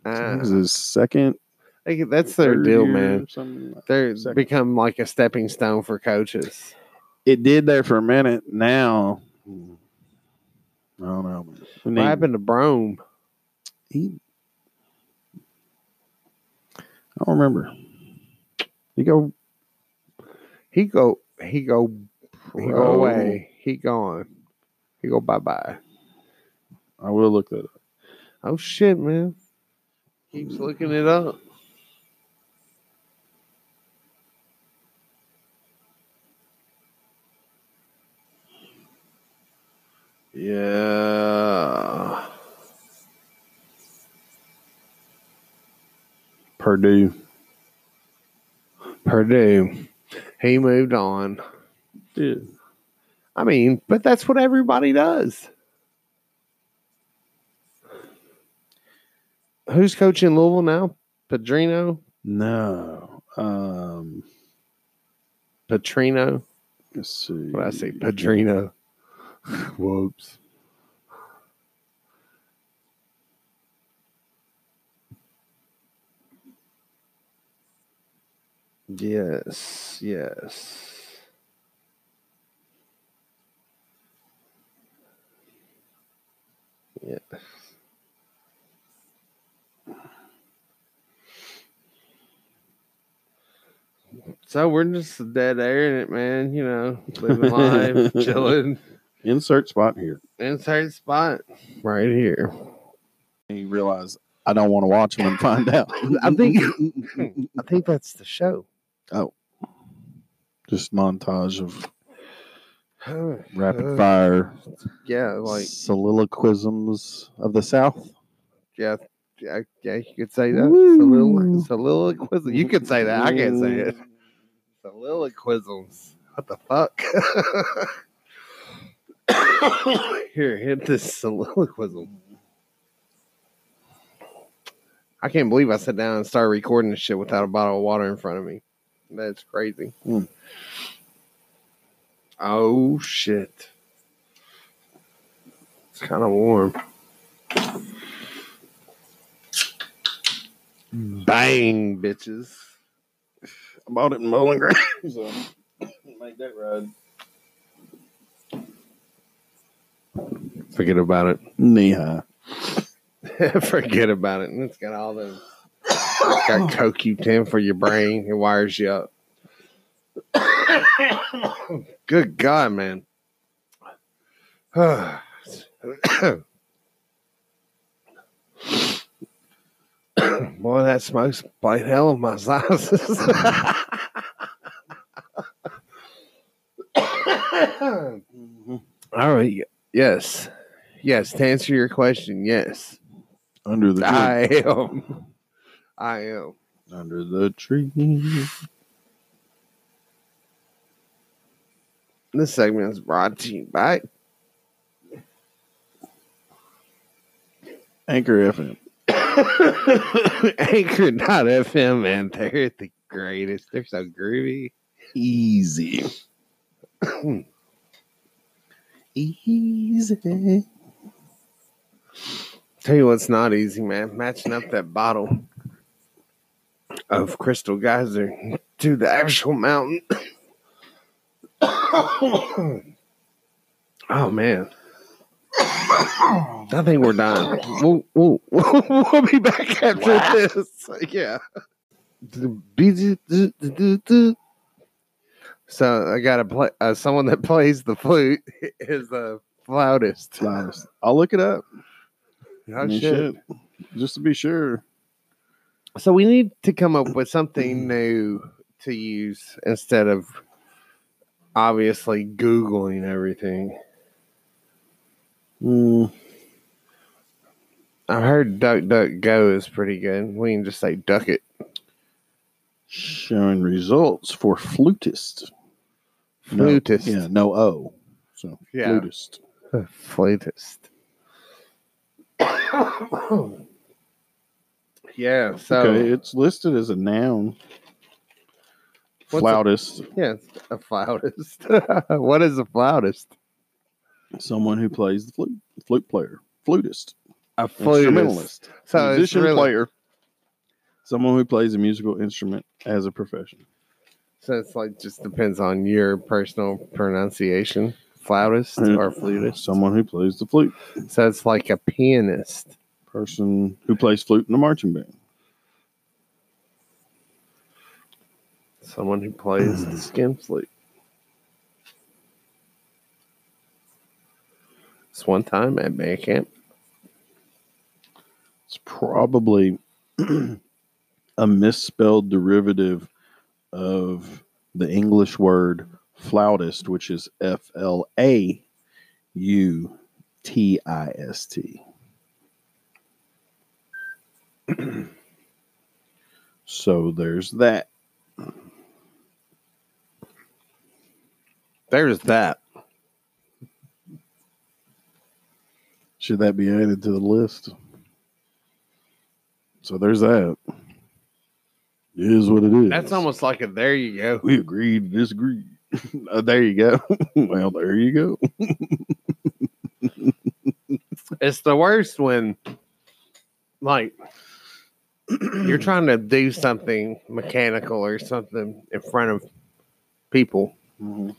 Uh, this is his second. they- that's their deal, man. They're Second. become like a stepping stone for coaches. It did there for a minute. Now, I don't know. What need- happened to Brohm? he I don't remember. He go He go, he go, he go away. He gone. He go bye bye. I will look that up. Oh shit, man. Keeps looking it up. Yeah. Purdue. Purdue. He moved on. Dude. I mean, but that's what everybody does. Who's coaching Louisville now? Pedrino? No. Um Petrino? let's see. What I say? Pedrino. Whoops. Yes, yes. Yes. So we're just dead airing it, man. You know, living life, chilling. Insert spot here. Insert spot right here. You realize I don't want to watch them and find out. I think- I think that's the show. Oh, just montage of Rapid rapid fire Yeah, like soliloquisms of the South. yeah, yeah, yeah. You could say that. Solilo- Soliloquism. You could say that. I can't say it. Soliloquisms. What the fuck? Here, hit this soliloquism. I can't believe I sat down and started recording this shit without a bottle of water in front of me. That's crazy. Hmm. Oh shit. It's kind of warm. Bang, bitches. I bought it in Bowling Green, so make that ride. Forget about it. Knee high. Forget about it. And it's got all the got CoQ10 for your brain. It wires you up. Good God, man. Boy, that smoke's played hell of my sinuses. All right. Yes. Yes. To answer your question, yes. Under the tree. I am. I am. Under the tree. This segment is brought to you by Anchor FM. Anchor.fm, man. They're the greatest. They're so groovy. Easy. Easy. Tell you what's not easy, man. Matching up that bottle of Crystal Geyser to the actual mountain. oh, man. I think we're done. We'll, we'll, we'll be back after this. Yeah. So I got to play. Uh, someone that plays the flute is the flautist. Loudest. I'll look it up. Oh, I mean, shit. shit. Just to be sure. So we need to come up with something new to use instead of obviously Googling everything. Mm, I've heard Duck Duck Go is pretty good. We can just say duck it. showing results for flutist. No, Flutist. yeah, no O. So Yeah. flutist. Flutist. yeah, so okay, it's listed as a noun. What's a- Flautist, yeah, a flautist. what is a flautist? someone who plays the flute, flute player, flutist, A flutist. instrumentalist, So musician, really, player, someone who plays a musical instrument as a profession. so it's like just depends on your personal pronunciation. Flautist or flutist. Someone who plays the flute, So it's like a pianist. person who plays flute in a marching band. Someone who plays the mm. skin flute. This one time at band camp. It's probably a misspelled derivative of the English word flautist, which is F L A U T I S T. So there's that. There's that. Should that be added to the list? So there's that. It is what it is. That's almost like a there you go. We agreed to disagree. Uh, there you go. well, there you go. It's the worst when like you're trying to do something mechanical or something in front of people Mm-hmm.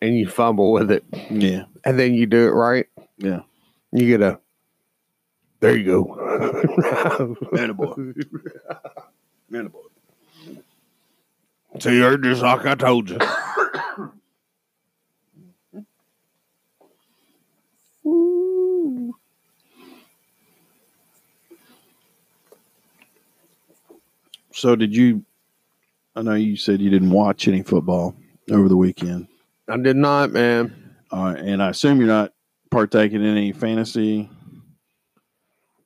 And you fumble with it Yeah. and then you do it right. Yeah. You get a there you go. Attaboy. Man, boy. So you heard just like I told you. So did you? I know you said you didn't watch any football over the weekend, I did not, man. uh, and I assume you're not partaking in any fantasy.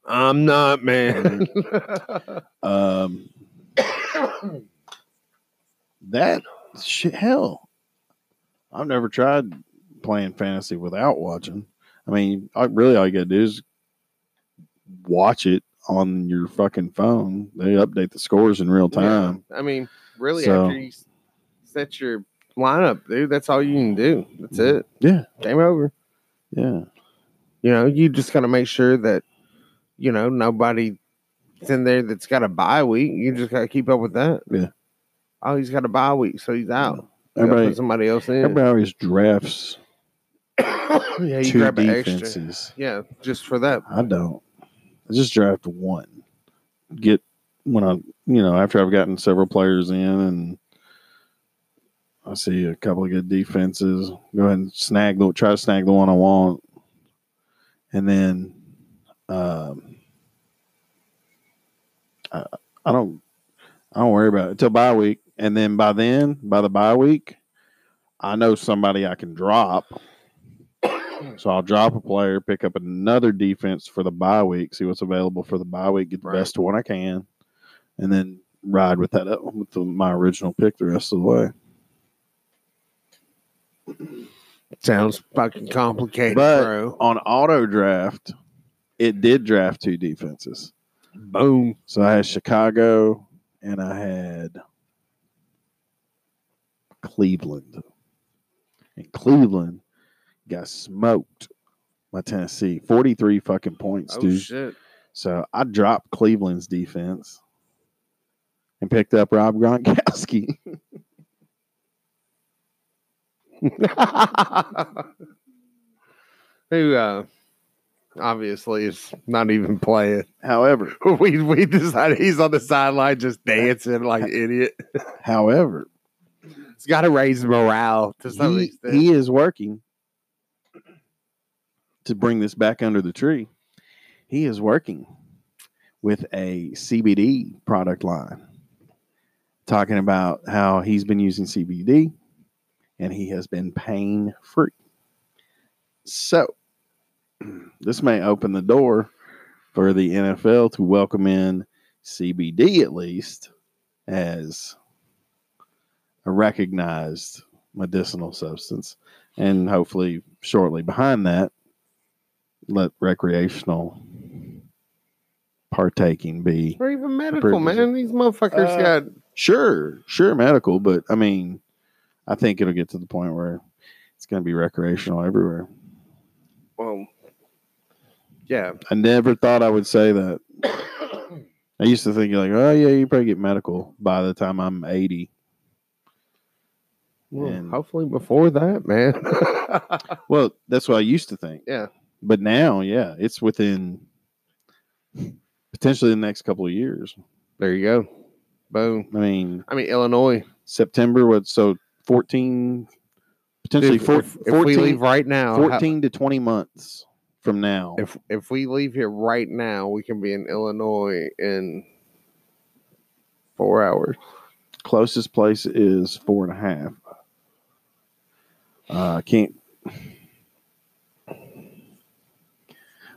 I'm not, man. Um, that shit, hell, I've never tried playing fantasy without watching. I mean, I, really, all you got to do is watch it on your fucking phone. They update the scores in real time. Yeah. I mean, really, So- after you set your lineup, dude, that's all you can do. That's it. Yeah. Game over. Yeah. You know, you just gotta make sure that you know nobody's in there that's got a bye week. You just gotta keep up with that. Yeah. Oh, he's got a bye week, so he's out. You gotta Everybody, put somebody else in. everybody always drafts yeah, you two grab an extra. defenses. Yeah, just for that. I don't. I just draft one. Get when I, you know, after I've gotten several players in and I see a couple of good defenses, go ahead and snag the try to snag the one I want, and then um, I, I don't I don't worry about it until bye week, and then by then, by the bye week, I know somebody I can drop. So I'll drop a player, pick up another defense for the bye week, see what's available for the bye week, get the Right. best one I can, and then ride with that up with the, my original pick the rest of the way. Sounds fucking complicated, But bro. on auto draft, it did draft two defenses. Boom. So I had Chicago and I had Cleveland. And Cleveland got smoked by Tennessee. 43 fucking points, Oh dude. shit. So I dropped Cleveland's defense and picked up Rob Gronkowski. Who uh obviously is not even playing. however, We we decided he's on the sideline just dancing like idiot. however, It's gotta raise morale to some he, extent. he is working to bring this back under the tree. He is working with a CBD product line, talking about how he's been using CBD and he has been pain free. So, this may open the door for the NFL to welcome in CBD at least as a recognized medicinal substance. And hopefully, shortly behind that, let recreational partaking be or even medical, man. These motherfuckers Uh, got sure, sure, medical, but I mean, I think it'll get to the point where it's going to be recreational everywhere. well yeah. I never thought I would say that. I used to think like, oh yeah, you probably get medical by the time I'm 80. Well, And- hopefully before that, man. Well, that's what I used to think. yeah. But now, yeah, it's within potentially the next couple of years. There you go. Boom. I mean, I mean Illinois. September, what, so 14, potentially If, four, if, if 14, we leave right now, how- 14 to 20 months from now. if if we leave here right now, we can be in Illinois in four hours. closest place is four and a half. Uh, I can't,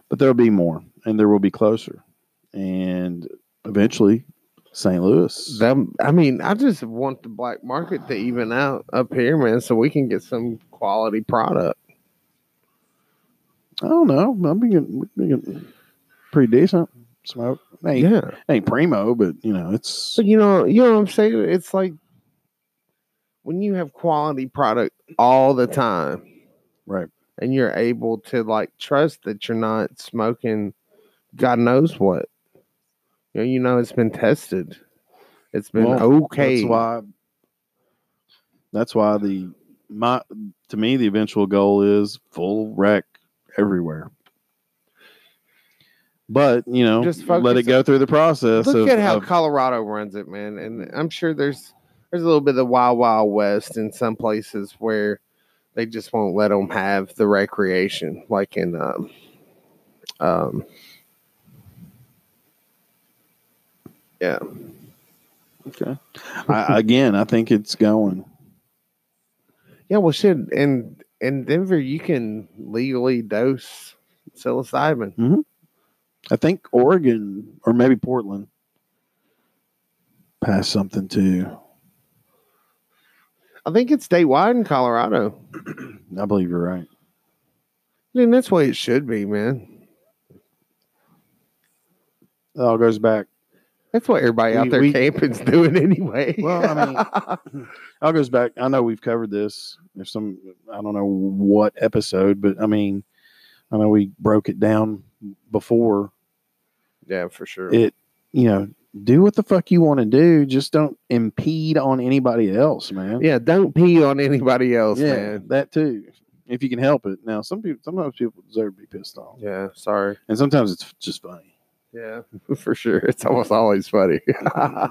but there'll be more, and there will be closer, and eventually, St. Louis. Them, I mean, I just want the black market to even out up here, man, so we can get some quality product. I don't know. I'm being, being pretty decent. Smoke ain't Yeah, ain't primo, but you know it's but you know, you know what I'm saying. It's like when you have quality product all the time, right. and you're able to like trust that you're not smoking God knows what. You know, you know it's been tested. It's been Well, okay. That's why. That's why the my to me the eventual goal is full wreck everywhere. But you know, Just let it go through the process. Look of, at how of- Colorado runs it, man. And I'm sure there's there's a little bit of the wild wild west in some places where they just won't let them have the recreation, like in um, um yeah. okay. I, again, I think it's going. Yeah, well, shit. In in Denver, you can legally dose psilocybin. Mm-hmm. I think Oregon or maybe Portland passed something too. I think it's statewide in Colorado. I believe you're right. I mean, that's the way it should be, man. It all goes back. That's what everybody out there we- camping's doing anyway. Well, I mean, all goes back. I know we've covered this. There's some, I don't know what episode, but I mean, I know we broke it down before. yeah, for sure. It, you know, do what the fuck you want to do. Just don't impede on anybody else, man. yeah, don't pee on anybody else, yeah, man. that too. If you can help it. Now, some people, sometimes people deserve to be pissed off, Yeah, sorry. and sometimes it's just funny. Yeah, for sure. It's almost always funny.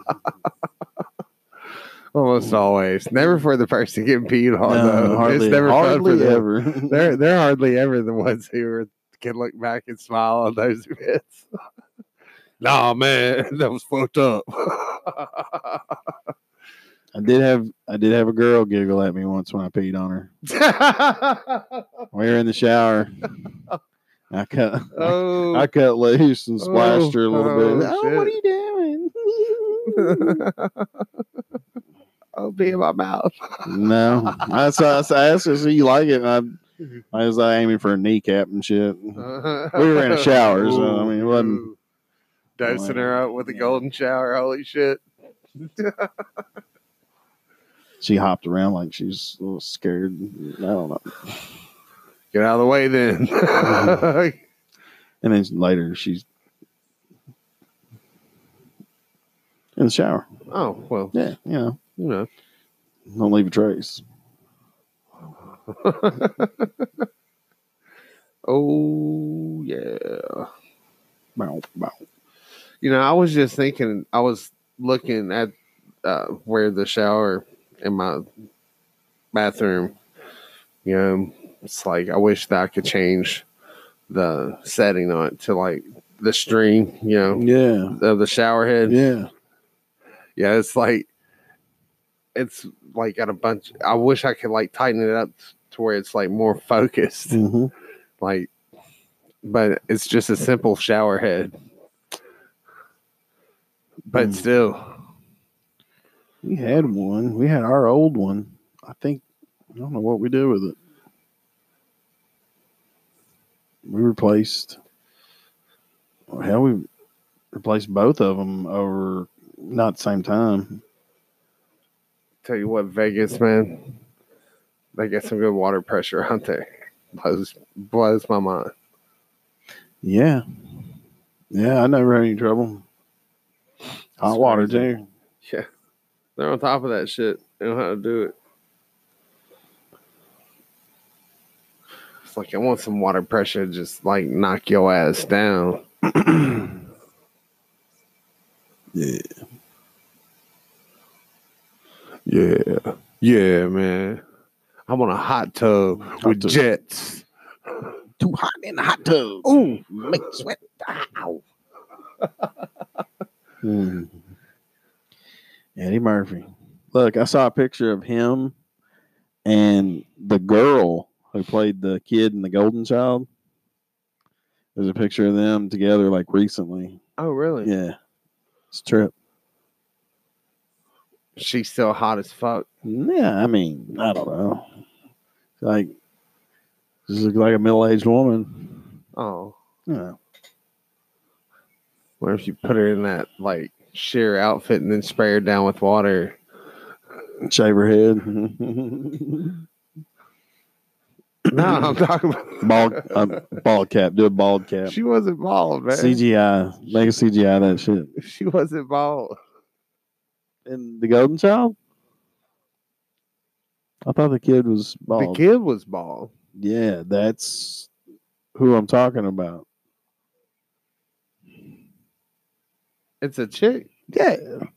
almost always. Never for the person getting peed on. No, though. hardly, it's never fun for hardly them. ever. They're they're hardly ever the ones who are, can look back and smile on those events. nah, man, that was fucked up. I did have I did have a girl giggle at me once when I peed on her. We were in the shower. I cut oh, I cut loose and oh, splashed her a little Oh, bit. Oh, oh what are you doing? I'll be in my mouth. no, I I asked her, "So you like it?" And I, I was like, aiming for a kneecap and shit. we were in a shower, so, I mean, it wasn't- dosing her up with a golden shower. Holy shit! She hopped around like she's a little scared. I don't know. Get out of the way, then. And then later, she's in the shower. oh well, Yeah, you know, you know. don't leave a trace. oh yeah. Bow, bow. You know, I was just thinking. I was looking at uh, where the shower in my bathroom. You know, it's like I wish that I could change the setting on it to like the stream, You know, Yeah, of the shower head. yeah. Yeah, it's like it's like got a bunch. I wish I could like tighten it up to where it's like more focused. hmm Like, but it's just a simple shower head. But Mm. still, We had one. We had our old one. I think I don't know what we did with it. We replaced. well, Hell, we replaced both of them over not the same time. tell you what, Vegas man, they get some good water pressure out there. Blows blows my mind. Yeah, yeah. I never had any trouble. Hot water too. Yeah, they're on top of that shit. They know how to do it. It's like I want some water pressure, just like knock your ass down. Yeah. Yeah, yeah, man. I'm on a hot tub with tub. jets. Too hot in the hot tub. Ooh, Make sweat. Ow. Hmm. Eddie Murphy. Look, I saw a picture of him and the girl who played the kid in the Golden Child. There's a picture of them together like recently. oh really? Yeah. It's a trip. She's still hot as fuck. Yeah, I mean, I don't know. Like, just look like a middle aged woman. Oh, Yeah. what if you put her in that like sheer outfit and then spray her down with water? Shave her head. No, I'm talking about bald, uh, bald cap. Do a bald cap. She wasn't bald, man. CGI. Make a CGI that shit. She wasn't bald. And the Golden Child? I thought the kid was bald. The kid was bald. Yeah, that's who I'm talking about. It's a chick. Yeah. Of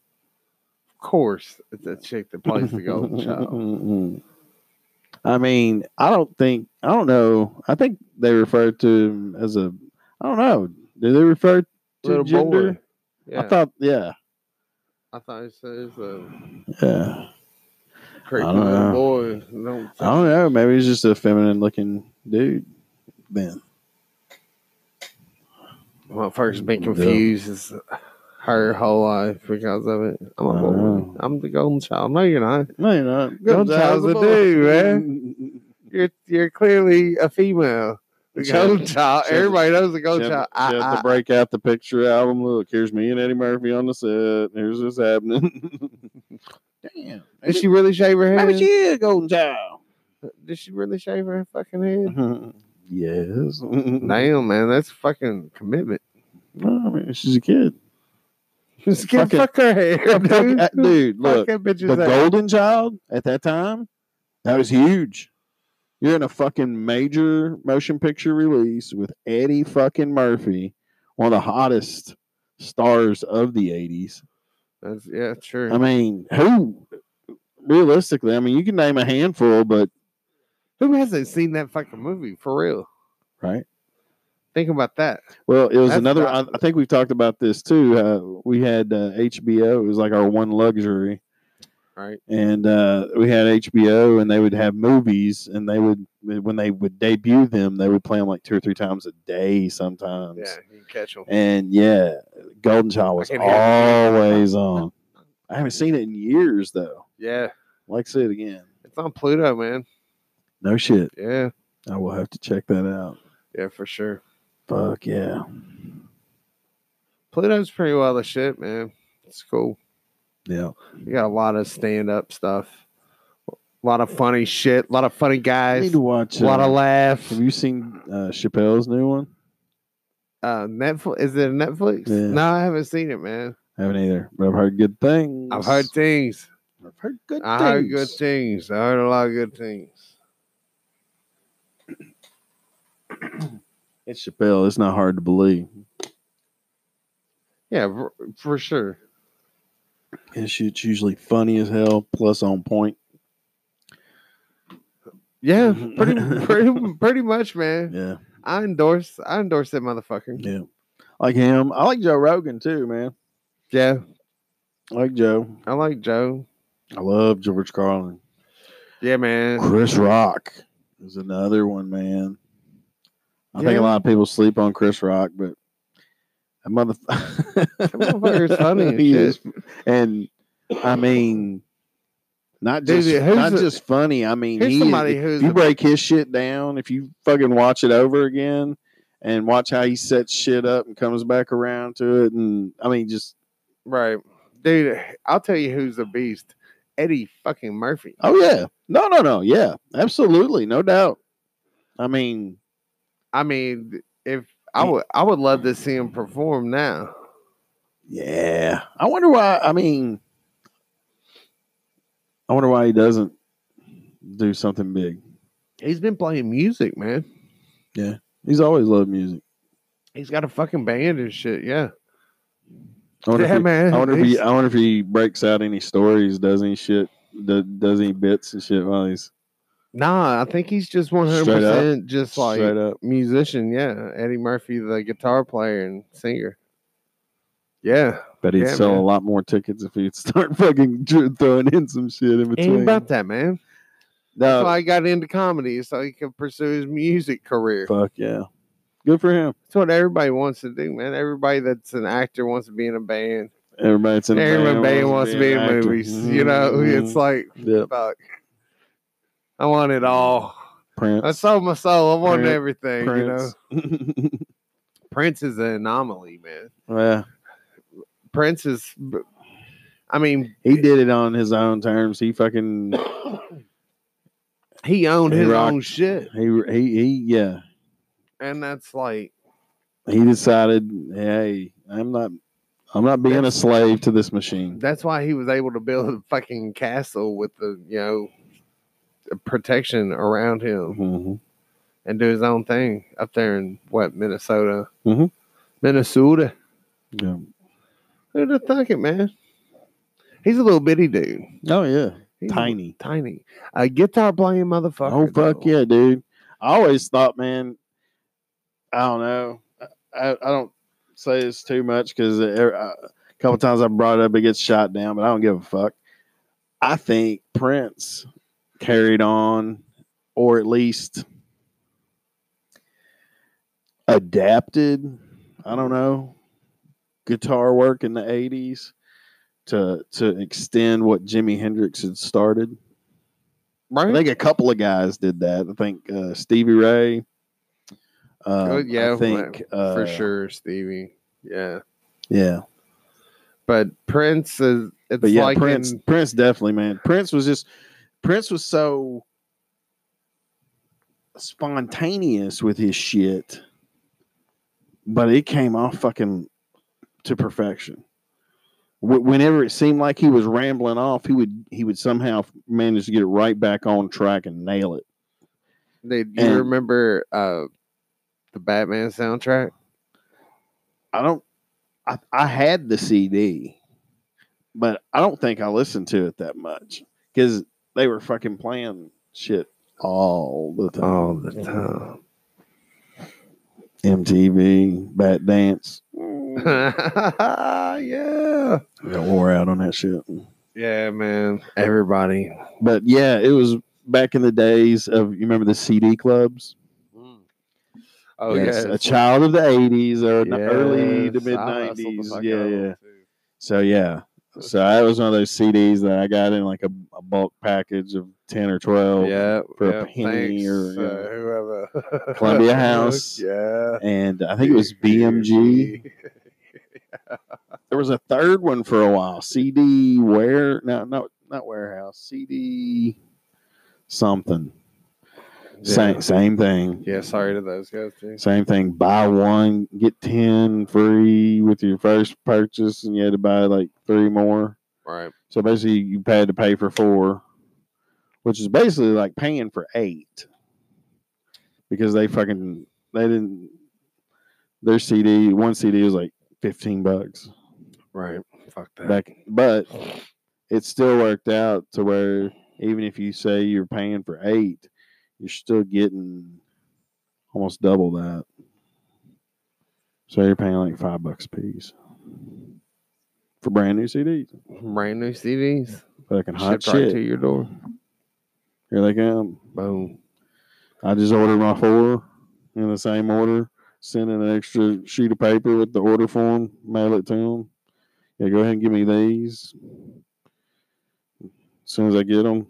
course, it's a chick that plays the golden child. I mean, I don't think I don't know. I think they refer to him as a I don't know. Do they refer to Little gender? boy. Yeah, I thought yeah. I thought it says a Yeah. creepy I don't little know. boy. Don't I don't know. Maybe he's just a feminine looking dude then. Well, first Yeah. confused is her whole life because of it. I'm a I boy. Uh-huh. I'm the golden child. No, you're not. No, you're not. Golden Child's a dude, man. You're you're clearly a female. The Golden Child. she had to- Everybody knows the Golden Child. she had to I- break out the picture album. Look, here's me and Eddie Murphy on the set. Here's this happening. Damn. Did she really shave her head? Maybe she is a golden child. Did she really shave her fucking head? yes. Damn, man, that's fucking commitment. Well, I mean, she's a kid. Just get Fucking- fuck her hair, Fuck dude. that- dude, look, the hair. golden child at that time, that was huge. You're in a fucking major motion picture release with Eddie fucking Murphy, one of the hottest stars of the 80s. That's, yeah, true. I mean, who realistically, I mean, you can name a handful, but Who hasn't seen that fucking movie for real? right. Think about that. Well, it was That's another. I, I think we've talked about this too. Uh, we had uh, HBO. It was like our one luxury, Right. and uh, we had HBO, and they would have movies, and they would when they would debut them, they would play them like two or three times a day sometimes. Yeah, you can catch them. And yeah, Golden Child was can hear it. always on. I haven't seen it in years though. Yeah, Like say it again. it's on Pluto, man. No shit. Yeah, I will have to check that out. yeah, for sure. Fuck yeah. Pluto's pretty well the shit, man. It's cool. Yeah. You got a lot of stand up stuff, a lot of funny shit, a lot of funny I guys, need to watch. a lot of uh, laughs. Have you seen uh, Chappelle's new one? Uh, Netflix is it Netflix? Yeah. No, I haven't seen it, man. haven't either, but I've heard good things. I've heard things. I've heard good I things. heard good things. I heard a lot of good things. It's Chappelle. It's not hard to believe. Yeah, for, for sure. His shit's usually funny as hell, plus on point. Yeah, pretty, pretty, pretty much, man. Yeah, I endorse. I endorse that motherfucker. yeah. Like him. I like Joe Rogan too, man. Yeah, I like Joe. I like Joe. I love George Carlin. Yeah, man. Chris Rock is another one, man. I think a lot of people sleep on Chris Rock, but that mother motherfucker's funny as He shit. is. And I mean, not just who's not just funny. I mean, he, somebody who's you a- break his shit down, if you fucking watch it over again and watch how he sets shit up and comes back around to it, and I mean, just Right, dude. I'll tell you who's a beast. Eddie fucking Murphy. oh yeah, no, no, no, yeah, absolutely, no doubt. I mean, I mean, if I mm. would, I would love to see him perform now. Yeah. I wonder why. I mean, I wonder why he doesn't do something big. He's been playing music, man. Yeah, he's always loved music. He's got a fucking band and shit. Yeah, I wonder, yeah, if, he, man. I, wonder if he, I wonder if he breaks out any stories, does any shit, does, does any bits and shit while he's Nah, I think he's just one hundred percent just like straight up. musician. Yeah, Eddie Murphy, the guitar player and singer. Yeah, But he'd Yeah, sell man. a lot more tickets if he'd start fucking throwing in some shit in between. ain't about that, man. That's why I got into comedy so he could pursue his music career. fuck yeah. Good for him. That's what everybody wants to do, man. Everybody that's an actor wants to be in a band. Everybody's in a Everybody band, wants to be in movies. You know, Mhm. it's like fuck. I want it all. Prince. I sold my soul. I want Prince- everything. You know, Prince. Prince is an anomaly, man. yeah. Prince is. I mean, He did it on his own terms. He fucking he owned He his rocked. own shit, he he he yeah. and that's like He decided, hey, I'm not I'm not being a slave to this machine. that's why he was able to build a fucking castle with the you know protection around him Mhm. and do his own thing up there in what Minnesota, Mhm. Minnesota. Yeah. Who'd have thunk it, man? He's a little bitty dude. Oh yeah. He's Tiny. tiny. A guitar playing motherfucker. Oh fuck though. yeah, dude. I always thought, man, I don't know. I, I don't say this too much because a couple times I brought it up, it gets shot down, but I don't give a fuck. I think Prince carried on, or at least adapted. I don't know guitar work in the '80s to to extend what Jimi Hendrix had started. right I think a couple of guys did that. I think uh, Stevie Ray, Uh, Oh, yeah, I think uh, for sure, Stevie. Yeah, Yeah, but Prince is. It's but yeah, like Prince. in- Prince definitely, man. Prince was just. Prince was so spontaneous with his shit, but it came off fucking to perfection. Wh- Whenever it seemed like he was rambling off, he would he would somehow manage to get it right back on track and nail it. Did you And- remember uh, the Batman soundtrack? I don't. I, I had the CD, but I don't think I listened to it that much because they were fucking playing shit all the time. All the time. MTV, Bat Dance. yeah. Got wore out on that shit. Yeah, man. Everybody. But yeah, it was back in the days of you remember the CD clubs. Oh Yes, yeah, a child of the '80s or the early to mid I hustled the '90s. Yeah, yeah. too. So yeah, so that was one of those CDs that I got in like a, a bulk package of ten or twelve. yeah, for a penny thanks, or, yeah. uh, whoever. Columbia House. yeah. and I think it was BMG. There was a third one for a while. CD where no no not warehouse. CD something. Same same thing. Yeah, sorry to those guys too. Same thing. Buy one, get ten free with your first purchase, and you had to buy like three more. Right. So basically, you had to pay for four, which is basically like paying for eight because they fucking they didn't their CD one CD was like fifteen bucks Right. Fuck that. back, but it still worked out to where even if you say you're paying for eight, you're still getting almost double that. So you're paying like five bucks a piece for brand new CDs. Brand new CDs. Fucking hot Shipped right shit. to your door. Here they come. Boom. I just ordered my four in the same order. Send in an extra sheet of paper with the order form. Mail it to them. Yeah, go ahead and give me these. As soon as I get them,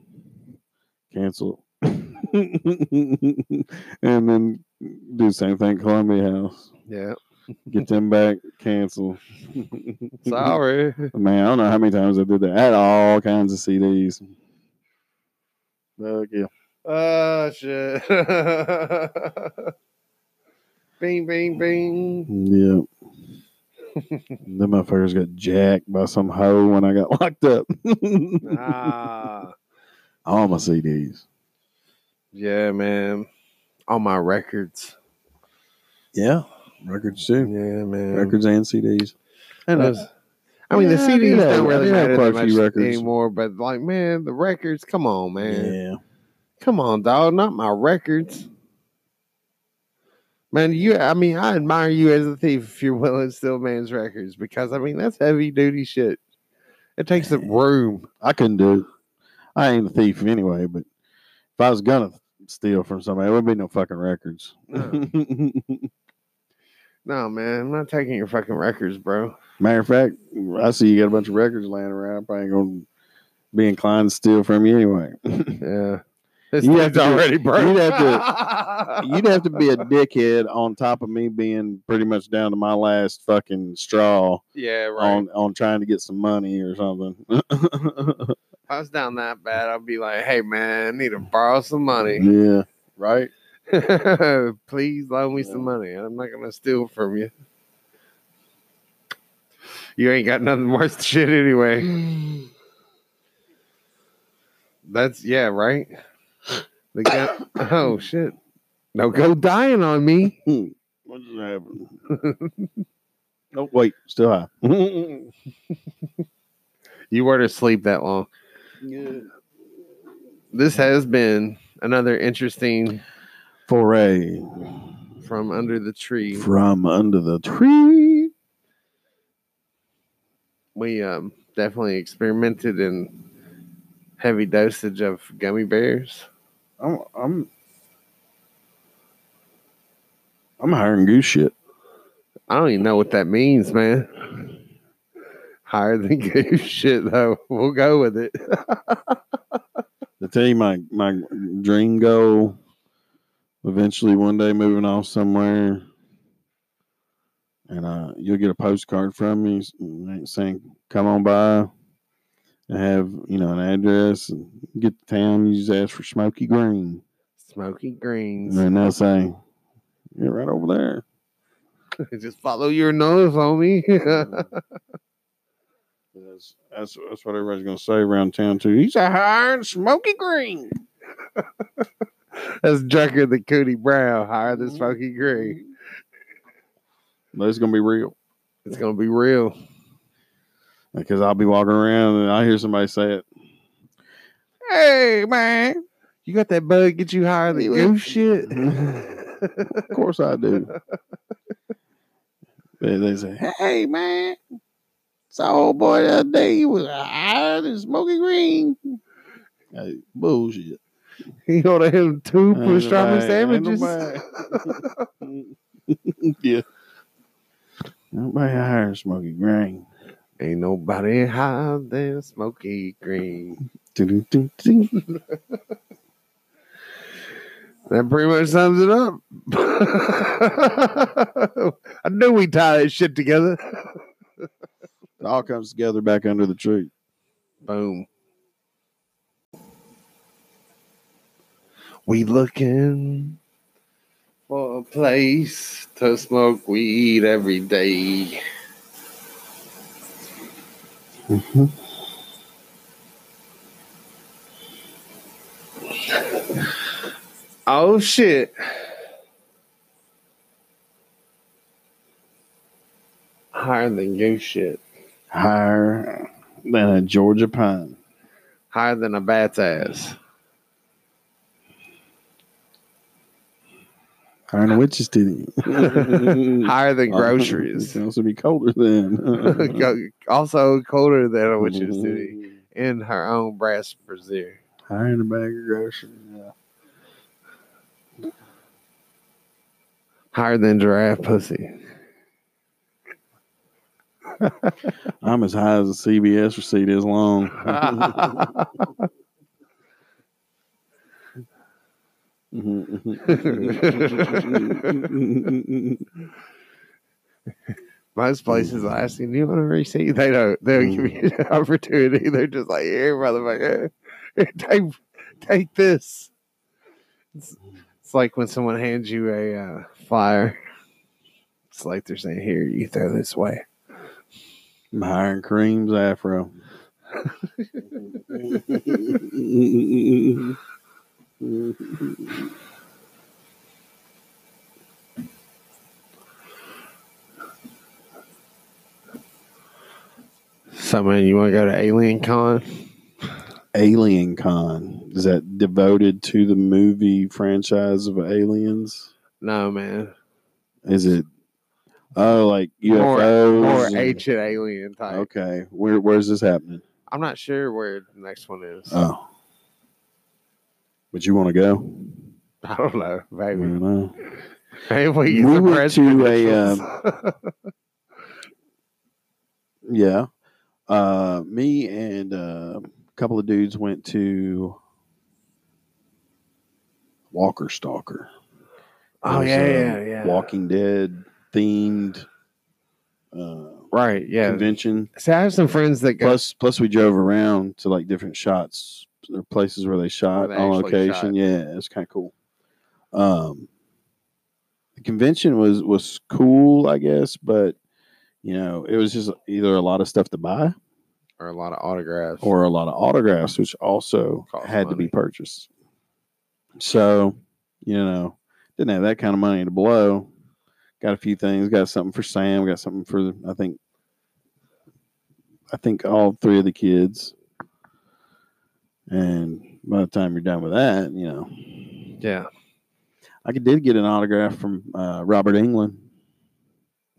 cancel. and then do the same thing. Columbia House. Yeah. Get them back. Cancel. Sorry. Man, I don't know how many times I did that. I had all kinds of CDs. Fuck yeah. Oh shit. bing bing bing. Yeah. Them motherfuckers got jacked by some hoe when I got locked up. ah. All my CDs. Yeah, man. All my records. Yeah. Records too. Yeah, man. Records and CDs. And Those- I mean, the Yeah, I did CDs have- don't really have matter quite that a few much records. anymore. But like, man, the records. Come on, man. yeah. Come on, dog. Not my records. Man, you. I mean, I admire you as a thief if you're willing to steal man's records because I mean that's heavy duty shit. It takes up room. I couldn't do it. I ain't a thief anyway, but if I was gonna steal from somebody, it wouldn't be no fucking records. No, man, I'm not taking your fucking records, bro. Matter of fact, I see you got a bunch of records laying around. I probably gonna be inclined to steal from you anyway. Yeah, this You'd have to be- already you'd have You'd have to be a dickhead on top of me being pretty much down to my last fucking straw yeah, right. on on trying to get some money or something. if I was down that bad, I'd be like, "Hey, man, I need to borrow some money. yeah, right. Please loan me some money. I'm not gonna steal from you. You ain't got nothing worth shit anyway. That's yeah, right. The guy, oh shit! No, go dying on me. What just happened? oh wait, still high. You were to sleep that long. This has been another interesting Foray from under the tree. from under the tree. We um definitely experimented in heavy dosage of gummy bears. I'm I'm I'm hiring goose shit. I don't even know what that means, man. Higher than goose shit, though. We'll go with it. To tell you my my dream goal eventually one day moving off somewhere, and uh, you'll get a postcard from me saying, "Come on by." I have you know an address and get to town. You just ask for Smoky Green, Smoky greens. and then they'll say, "You're right over there." Just follow your nose, homie. That's, that's that's what everybody's gonna say around town too. He's a hiring Smoky Green. That's drunker the Cooter Brown, higher than mm-hmm. Smoky Green. But it's gonna be real It's gonna be real. because I'll be walking around and I hear somebody say it. Hey man, You got that bug get you higher than You shit? of course I do. They, they say, "Hey man, saw old boy the other day. He was higher than Smoky Green." Hey, bullshit. he ordered him two Ain't pastrami nobody- ain't sandwiches. nobody- yeah. Nobody higher than Smoky Green. Ain't nobody higher than Smoky Green. That pretty much sums it up. I knew we tie that shit together. It all comes together back under the tree. Boom. We looking for a place to smoke weed every day. Mm-hmm. Oh shit. Higher than goose shit. Higher than a Georgia pine. Higher than a bat's ass. Higher than a witch's titty. Higher than It groceries. can also be colder than. Also colder than a witch's mm-hmm. titty in her own brass brassiere. Higher than a bag of groceries. Yeah. Higher than giraffe pussy. I'm as high as a CVS receipt is long. Most places I ask you, do you want a receipt? They don't. They don't give you an opportunity. They're just like, here, motherfucker, here, take, take this. It's, it's like when someone hands you a uh, flyer. It's like they're saying, here, you throw this way. Than Cream's afro. So, man, you want to go to Alien Con? Alien Con. Is that devoted to the movie franchise of aliens? No, man. Is it? Oh, like More, UFOs? more and- ancient alien type. Okay, where where's this happening? I'm not sure where the next one is. Oh, but you want to go? I don't know, I maybe. don't know. Maybe we, We some went press to a, credentials. Yeah, uh, me and uh, a couple of dudes went to Walker Stalker. oh yeah, uh, yeah, yeah. Walking Dead themed uh, right, yeah. convention. See, I have some friends that go. Plus, plus we drove around to like different shots or places where they shot they on location. shot. Yeah, it's kind of cool. Um, the convention was was cool, I guess, but you know, it was just either a lot of stuff to buy or a lot of autographs. or a lot of autographs, which also Cost had to be purchased. So, you know, didn't have that kind of money to blow. Got a few things. Got something for Sam. Got something for I think. I think all three of the kids. And by the time you're done with that, you know, yeah. I did get an autograph from uh, Robert Englund.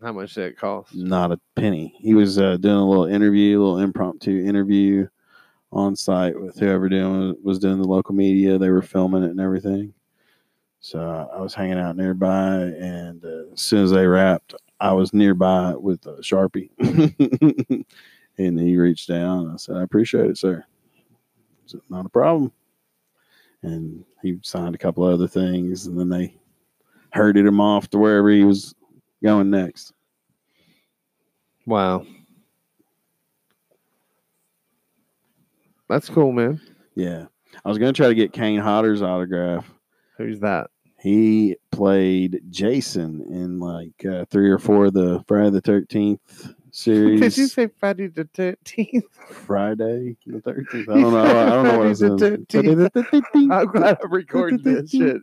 How much did it cost? Not a penny. He was uh, doing a little interview, a little impromptu interview on site with whoever doing was doing the local media. They were filming it and everything. So I was hanging out nearby, and uh, as soon as they wrapped, I was nearby with a sharpie, and he reached down. And I said, "I appreciate it, sir. It's not a problem." and he signed a couple other things, and then they herded him off to wherever he was going next. Wow. That's cool, man. Yeah, I was gonna try to get Kane Hodder's autograph. Who's that? He played Jason in like uh, three or four of the Friday the Thirteenth series. Did you say Friday the Thirteenth? Friday the Thirteenth? I don't know. I don't know what it Friday the says. I'm glad I'm recording this shit.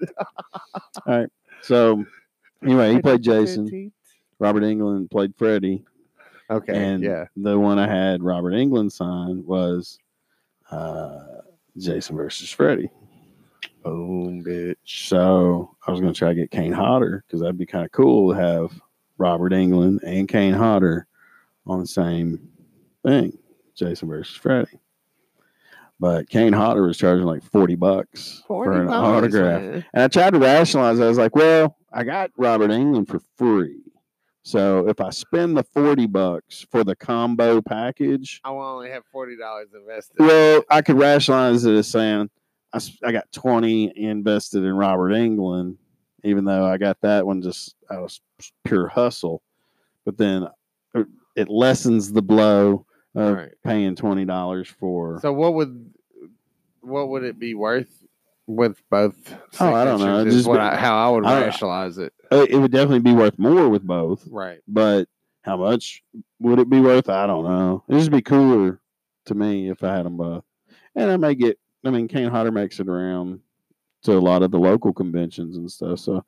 All right. So anyway, he played Jason. Robert Englund played Freddy. Okay. and yeah. the one I had Robert Englund sign was uh, Jason versus Freddy. Boom, bitch. So I was going to try to get Kane Hodder because that'd be kind of cool to have Robert Englund and Kane Hodder on the same thing, Jason versus Freddy. But Kane Hodder was charging like forty bucks for an autograph, and I tried to rationalize. I was like, "Well, I got Robert Englund for free, so if I spend the forty bucks for the combo package, I will only have forty dollars invested. well, I could rationalize it as saying I, I got 20 invested in Robert Englund, even though I got that one just out of pure hustle. But then uh, it lessens the blow of Right. paying $20 for. So what would what would it be worth with both? Oh, I don't know. is Just what I, how I would I rationalize it. Uh, it would definitely be worth more with both, Right. but how much would it be worth? I don't know. It'd just be cooler to me if I had them both. And I may get, I mean, Kane Hodder makes it around to a lot of the local conventions and stuff. So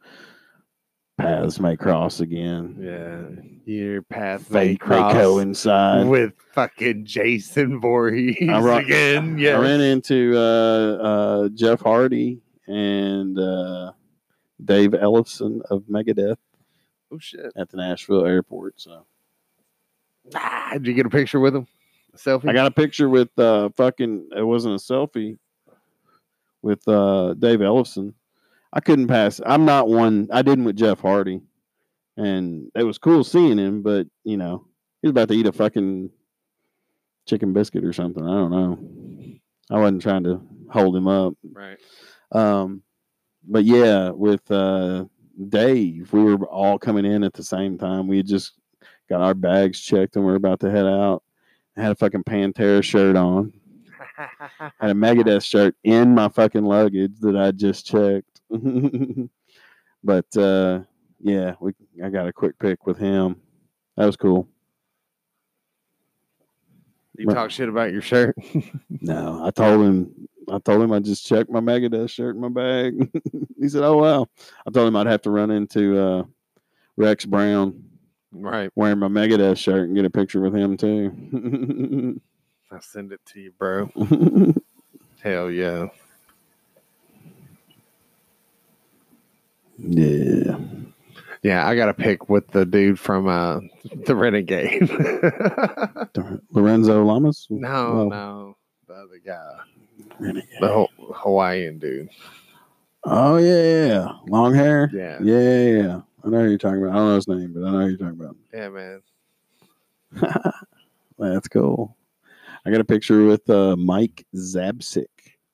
paths may cross again. Yeah. Your path may They, they coincide. with fucking Jason Voorhees I ru- again. I ran into uh, uh, Jeff Hardy and uh, Dave Ellefson of Megadeth Oh shit. at the Nashville airport. So Ah, did you get a picture with him? A selfie? I got a picture with uh, fucking. It wasn't a selfie with uh, Dave Ellefson. I couldn't pass. I'm not one. I didn't with Jeff Hardy, and it was cool seeing him. But you know, he was about to eat a fucking chicken biscuit or something. I don't know. I wasn't trying to hold him up. right. Um, but yeah, with uh, Dave, we were all coming in at the same time. We had just got our bags checked and we are about to head out. I had a fucking Pantera shirt on. I had a Megadeth shirt in my fucking luggage that I just checked. but uh, yeah, we I got a quick pic with him. That was cool. you talk shit about your shirt. No, I told him. I told him I just checked my Megadeth shirt in my bag. he said, "Oh wow." I told him I'd have to run into uh, Rex Brown right. wearing my Megadeth shirt and get a picture with him too. I'll send it to you, bro. Hell yeah. yeah. Yeah, I got a pick with the dude from uh the Renegade. Lorenzo Lamas. no, Oh, no. The other guy. Renegade. The whole Hawaiian dude. Oh yeah, yeah, long hair. Yeah. yeah, yeah, yeah. I know who you're talking about. I don't know his name, but I know who you're talking about. Yeah, man. That's cool. I got a picture with uh, Mike Zapcic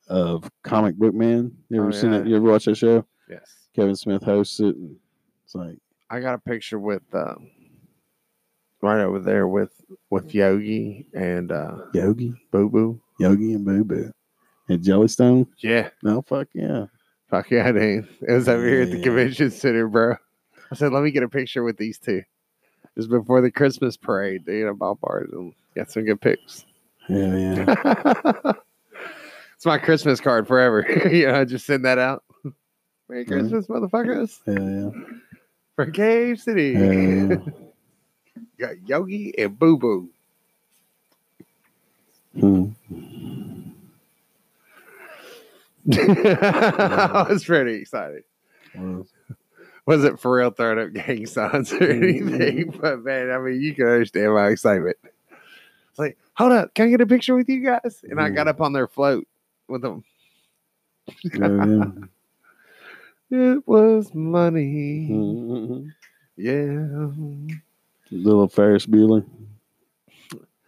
of Comic Book Men. You ever Oh, seen yeah. it? You ever watch that show? Yes. Kevin Smith hosts it, and it's like, I got a picture with um right over there with with Yogi and uh Yogi, Boo Boo. Yogi, and Boo Boo, and Jellystone. Yeah. No, fuck yeah. Fuck yeah, dude. It was over here at the Yeah. convention center, bro. I said, let me get a picture with these two. Just before the Christmas parade, dude. I bought bars and got some good pics. Yeah, yeah. it's my Christmas card forever. you know, I just send that out. Merry. Christmas, motherfuckers. yeah, yeah, From Cave City. yeah. yeah, got Yogi and Boo Boo. Hmm. I was pretty excited. Wasn't for real throwing up gang signs or anything, but man, I mean, you can understand my excitement. It's like, hold up, can I get a picture with you guys? And I got up on their float with them. yeah, yeah. It was money. Mhm. Yeah. Little Ferris Bueller.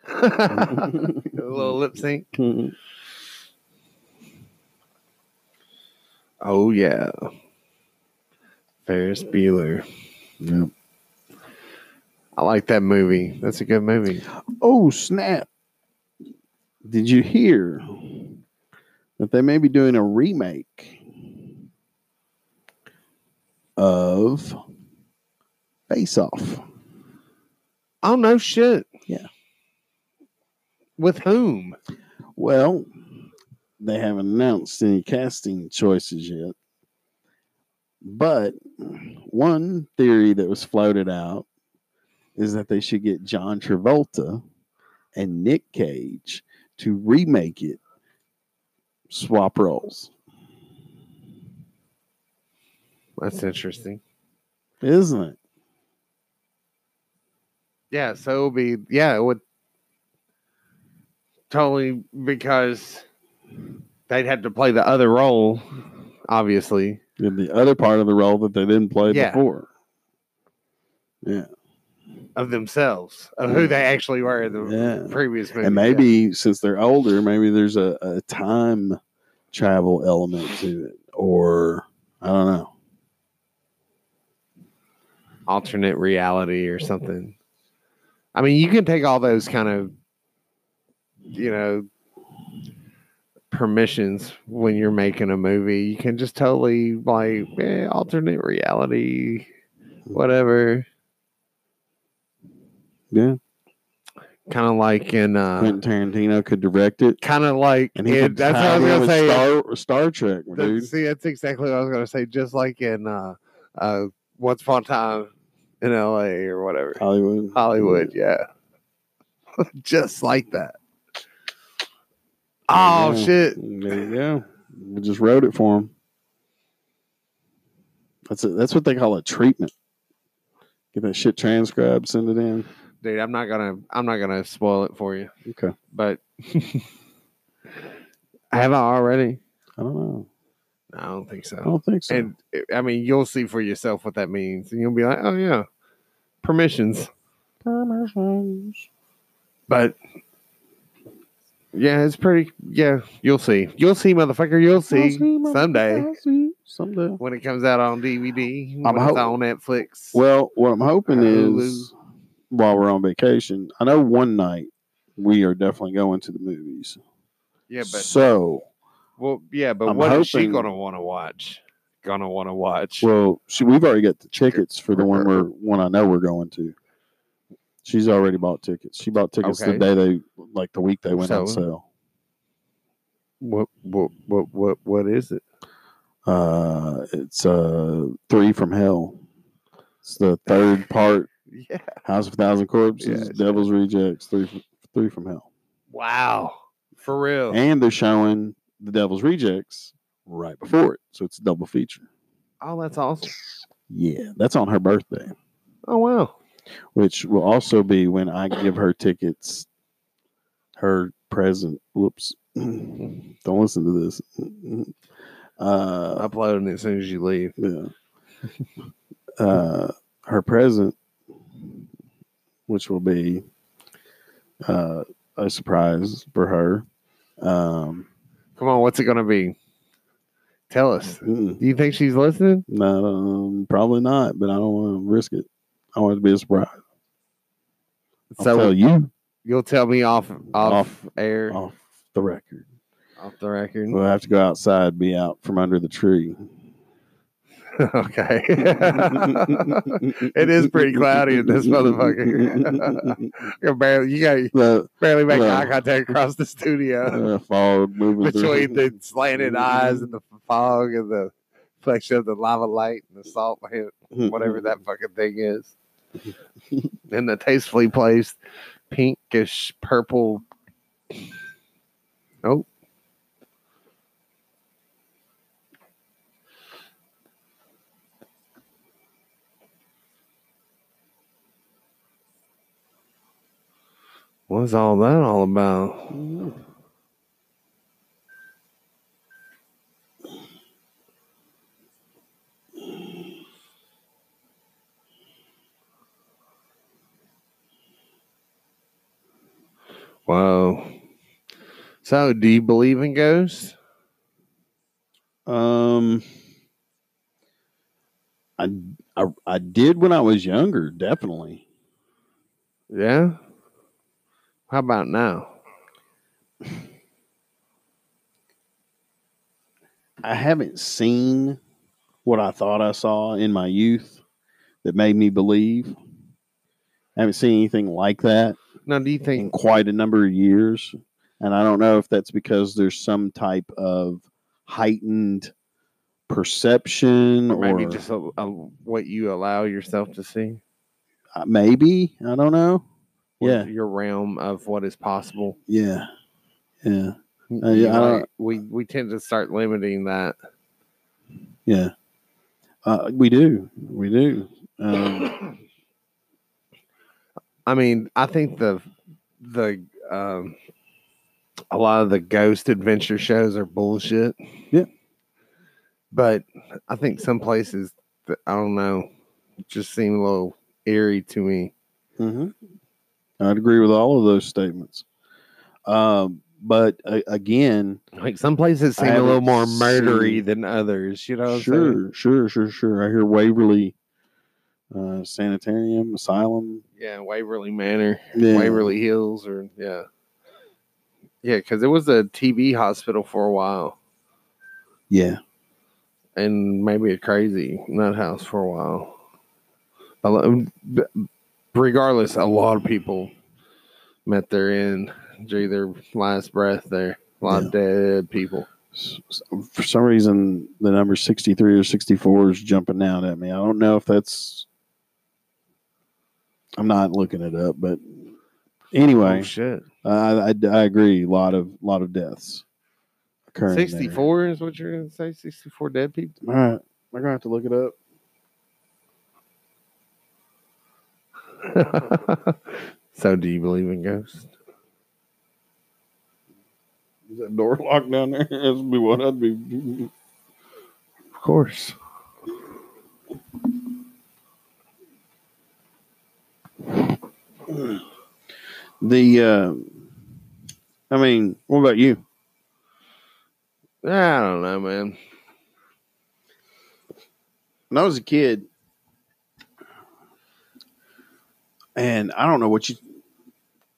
a little lip sync. Mhm. Oh yeah. Ferris Bueller. Yep. I like that movie. That's a good movie. Oh snap! Did you hear that they may be doing a remake of Face Off? Oh no shit. Yeah. With whom? Well, they haven't announced any casting choices yet. But one theory that was floated out is that they should get John Travolta and Nick Cage to remake it, swap roles. That's interesting. Isn't it? Yeah, so it'll be yeah, it would totally because they'd have to play the other role, obviously. In the other part of the role that they didn't play Yeah. before. Yeah. Of themselves, of who they actually were in the Yeah. previous movie. And maybe since they're older, maybe there's a, a time travel element to it. Or I don't know. alternate reality or something. I mean, you can take all those kind of, you know, permissions when you're making a movie. You can just totally like, eh, alternate reality, whatever. Yeah. Kind of like in, uh, Quentin Tarantino could direct it. kind of like And he could that's what I was gonna say. Star, Star Trek, dude. See, that's exactly what I was gonna say. Just like in uh, uh, Once Upon a Time in L.A. or whatever. Hollywood. Hollywood, yeah. Just like that. Oh Yeah. shit. There you go. We just wrote it for him. That's it. That's what they call a treatment. Get that shit transcribed, send it in. Dude, I'm not gonna I'm not gonna spoil it for you. Okay. But have I already? I don't know. No, I don't think so. I don't think so. And I mean you'll see for yourself what that means. And you'll be like, Oh yeah. Permissions. Permissions. But yeah, it's pretty yeah, you'll see. You'll see, motherfucker, you'll see, someday. I'll see someday. when it comes out on DVD, when I'm it's on Netflix. Well, what I'm hoping Hulu. is while we're on vacation, I know one night we are definitely going to the movies. yeah, but so, well, yeah, but I'm what is she gonna want to watch? Gonna want to watch? well, she, we've already got the tickets for the one we're one I know we're going to. She's already bought tickets. She bought tickets Okay. the day they like the week they went on sale. what, what, what, what, what is it? Uh, it's uh three from hell. It's the third part. Yeah. House of a Thousand Corpses, Yeah, it's- Devil's Rejects, three from, three from hell. Wow, for real. and they're showing the Devil's Rejects right before it, so it's a double feature. oh, that's awesome. Yeah, that's on her birthday, Oh wow. which will also be when I give her tickets. Her present. Whoops! Don't listen to this. Uh, Uploading it as soon as you leave. yeah. Uh, her present, which will be uh, a surprise for her. Um, Come on, what's it gonna be? Tell us. mm, Do you think she's listening? No, um, probably not, but I don't want to risk it. I want it to be a surprise. I'll so tell you you'll tell me off off, Off- air, off the record. Off the record. We'll have to go outside, be out from under the tree. okay. it is pretty cloudy in this motherfucker. you barely, you got the barely make Well. eye contact across the studio fog moving between through. the slanted eyes and the fog and the reflection of the lava light and the salt, whatever that fucking thing is. and the tastefully placed pinkish purple. Oh. What's all that all about? Wow. So, do you believe in ghosts? Um, I, I I did when I was younger, definitely. Yeah. How about now? I haven't seen what I thought I saw in my youth that made me believe. I haven't seen anything like that Now, do you think in quite a number of years. And I don't know if that's because there's some type of heightened perception Or or, maybe just a, a, what you allow yourself to see? uh, maybe. I don't know. Yeah. Your realm of what is possible. Yeah. Yeah. Uh, yeah, we we tend to start limiting that. Yeah. Uh, we do. We do. Um, I mean, I think the the um, a lot of the ghost adventure shows are bullshit. Yeah. but I think some places that I don't know just seem a little eerie to me. mhm. I'd agree with all of those statements. Um, but uh, again, Like some places seem a little more murdery seen- than others. You know, what I'm saying? sure, sure, sure, sure. I hear Waverly uh, Sanitarium, Asylum. Yeah, Waverly Manor, Yeah. Waverly Hills, or yeah, yeah, because it was a TB hospital for a while, Yeah. and maybe a crazy nut house for a while. A lo- b- regardless, a lot of people met their end, drew their last breath there. A lot of dead people. For some reason, the number 63 or 64 is jumping out at me. I don't know if that's. I'm not looking it up, but anyway, Oh shit! I, I, I agree. A lot of lot of deaths occurring. Sixty-four is what you're gonna say? Sixty-four dead people? All right, I'm gonna have to look it up. so, do you believe in ghosts? Is that door locked down there? That's be what I'd be. Of course. The, uh, I mean, what about you? I don't know, man. When I was a kid, and I don't know what you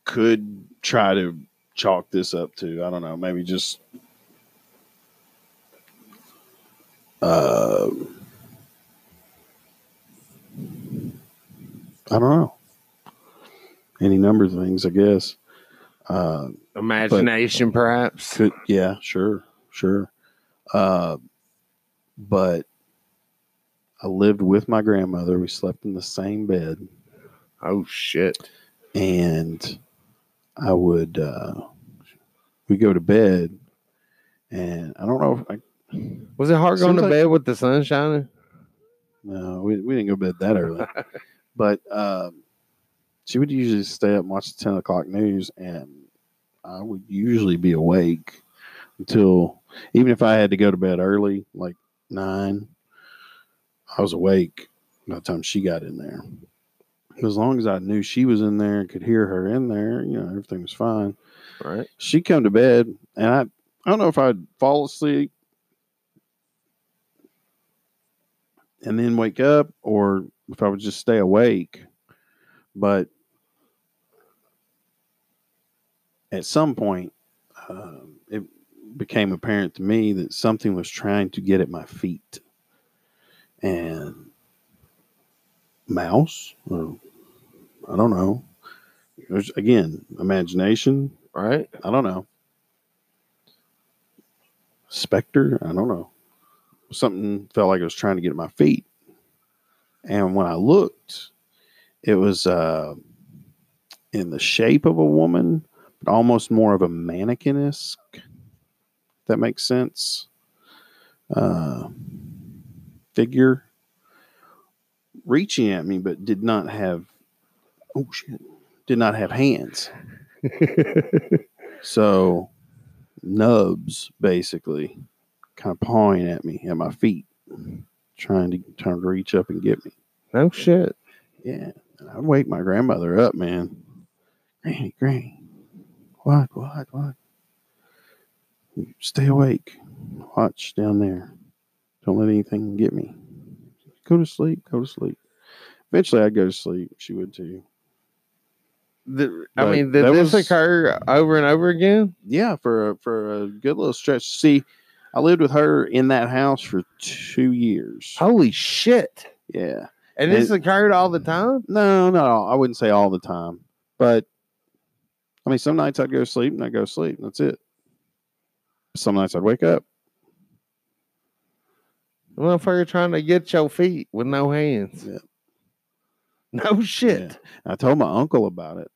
could try to chalk this up to. I don't know. Maybe just. Uh, I don't know. Any number of things, I guess. Uh, Imagination, perhaps. could yeah, sure, sure. Uh, but I lived with my grandmother. We slept in the same bed, Oh shit! and I would uh, we go to bed, and I don't know if I Was it hard going to like- bed with the sun shining? no we, we didn't go to bed that early, but um, she would usually stay up and watch the ten o'clock news, and I would usually be awake until even if I had to go to bed early, like nine, I was awake by the time she got in there. As long as I knew she was in there and could hear her in there, you know, everything was fine. Right. She'd come to bed, and I, I don't know if I'd fall asleep and then wake up, or if I would just stay awake. But at some point, um, it became apparent to me that something was trying to get at my feet. And mouse, or I don't know. Again, imagination. Right. I don't know. Spectre. I don't know. Something felt like it was trying to get at my feet. And when I looked, it was uh, in the shape of a woman, but almost more of a mannequin esque. That makes sense. Uh, figure reaching at me, but did not have. Oh shit! Did not have hands. So nubs basically kind of pawing at me at my feet, trying to trying to reach up and get me. no shit. Yeah. I'd wake my grandmother up, man. Granny, Granny. What, what, what? Stay awake. Watch down there. Don't let anything get me. Go to sleep. Go to sleep. Eventually, I'd go to sleep. She would too. The- I But mean, did that this was- occur over and over again? Yeah, for a, for a good little stretch. See, I lived with her in that house for two years. Holy shit! Yeah. And this And- occurred all the time. No, no, I wouldn't say all the time, but I mean, some nights I'd go to sleep and I'd go to sleep. And that's it. Some nights I'd wake up. The motherfucker trying to get your feet with no hands. Yeah. No shit. Yeah. I told my uncle about it.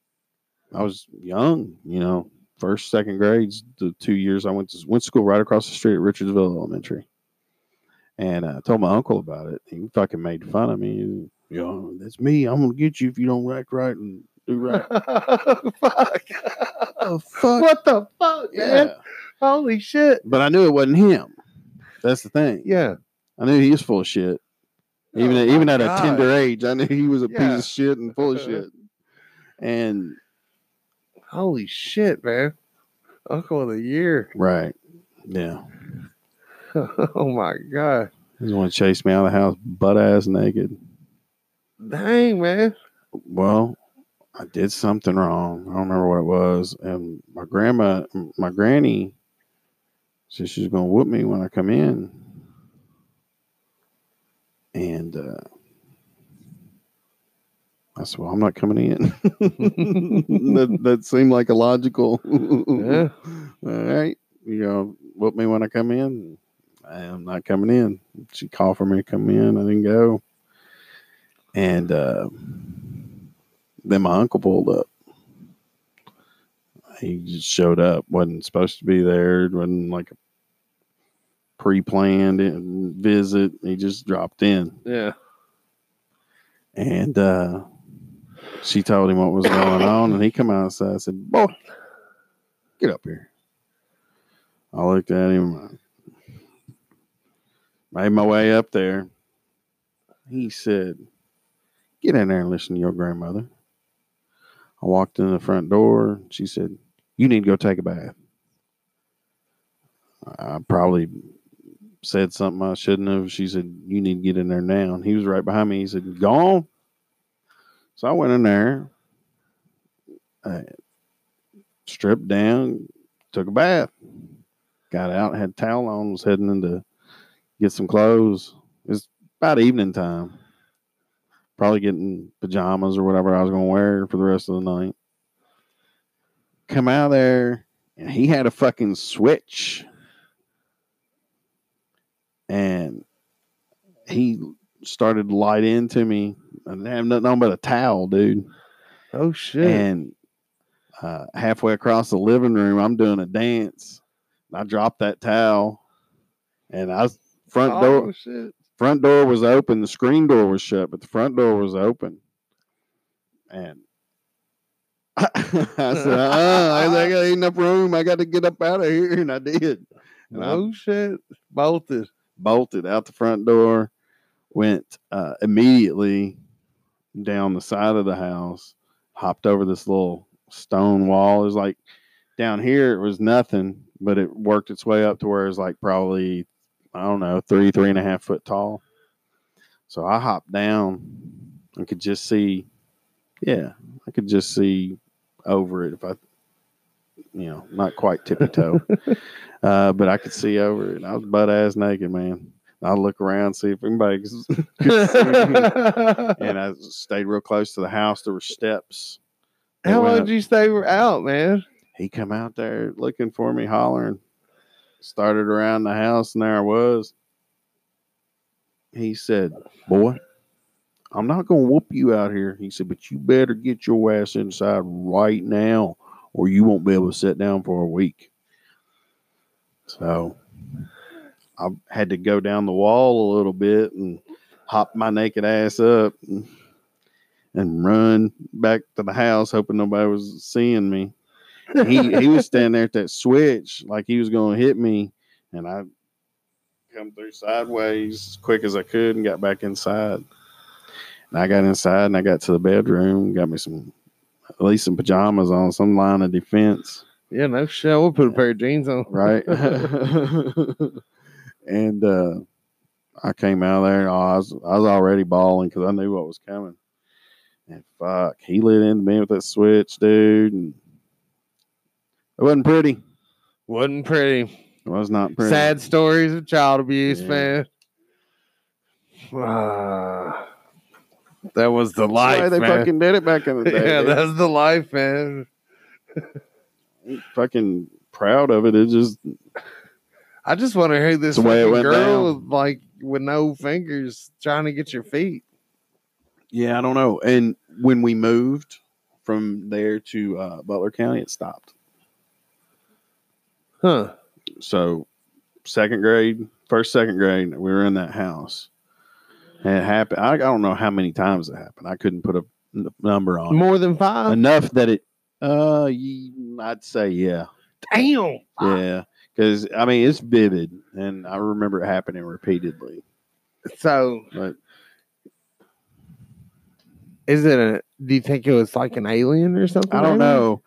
I was young, you know, first, second grades, the two years I went to went to school right across the street at Richardsville Elementary. And uh, I told my uncle about it. He fucking made fun of me. You know, that's me. I'm gonna get you if you don't act right and do right. fuck. oh fuck. What the fuck, man? Holy shit. But I knew it wasn't him. That's the thing. Yeah. I knew he was full of shit. Even Oh at, even at a tender age, I knew he was a Yeah. piece of shit and full of shit. And Holy shit, man. Uncle of the year. right, yeah, oh my god. he's to chase me out of the house, butt ass naked. Dang, man. Well, I did something wrong. I don't remember what it was. And my grandma, my granny, said she's gonna whoop me when I come in. And uh, I said, "Well, I'm not coming in." that, that seemed like a logical. Yeah. All right, you know, whoop me when I come in. I am not coming in. She called for me to come in. I didn't go. And uh, then my uncle pulled up. He just showed up. wasn't supposed to be there. wasn't like a pre-planned visit. He just dropped in, Yeah. and uh, she told him what was going on. And he come outside. and said, "Boy, get up here." I looked at him. Made my way up there. He said, Get in there and listen to your grandmother. I walked in the front door. She said, You need to go take a bath. I probably said something I shouldn't have. She said, You need to get in there now. And he was right behind me. He said, Go on. So I went in there, I stripped down, took a bath, got out, had towel on, was heading in to get some clothes. It's about evening time. Probably getting pajamas or whatever I was going to wear for the rest of the night. Come out there, and he had a fucking switch. And he started to light into me. I didn't have nothing on but a towel, dude. Oh shit. And uh, halfway across the living room, I'm doing a dance. I dropped that towel, and I was front door Oh shit. front door was open. The screen door was shut, but the front door was open. And I said, uh, I got enough room. I got to get up out of here, and I did. And I Oh shit. Bolted. bolted out the front door, went uh, immediately down the side of the house, hopped over this little stone wall. It was like down here, it was nothing, but it worked its way up to where it was like probably, I don't know, three, three and a half foot tall. So I hopped down and could just see, yeah, I could just see over it if I, you know, not quite tippy toe. Uh, but I could see over it. I was butt ass naked, man. I'd look around, see if anybody could see me. And I stayed real close to the house. There were steps. How long did you stay out, man? He come out there looking for me, hollering. Started around the house, and there I was. He said, "Boy, I'm not gonna whoop you out here." He said, "But you better get your ass inside right now, or you won't be able to sit down for a week." So I had to go down the wall a little bit and hop my naked ass up and, and run back to the house, hoping nobody was seeing me. He he was standing there at that switch like he was going to hit me, and I come through sideways as quick as I could and got back inside. And I got inside and I got to the bedroom, got me some at least some pajamas on, some line of defense. Yeah, no shit. We'll put a pair of jeans on. right? and uh, I came out of there. Oh, I was I was already bawling because I knew what was coming. And fuck, he lit into me with that switch, dude. And it wasn't pretty. Wasn't pretty. It was not pretty. Sad stories of child abuse, Yeah. man. Ah, that was the That's why life, they man. fucking did it back in the day. yeah, dude. that's the life, man. fucking proud of it. It just I just want to hear this The way it went girl like with no fingers trying to get your feet. yeah, I don't know. And when we moved from there to uh, Butler County, it stopped. Huh. So second grade, first second grade, we were in that house. And it happened. I, I don't know how many times it happened. I couldn't put a n- number on it. More than five? enough that it. Uh, I'd say yeah, Damn. yeah. Because I mean, it's vivid, and I remember it happening repeatedly. So But is it a do you think it was like an alien or something? I don't know.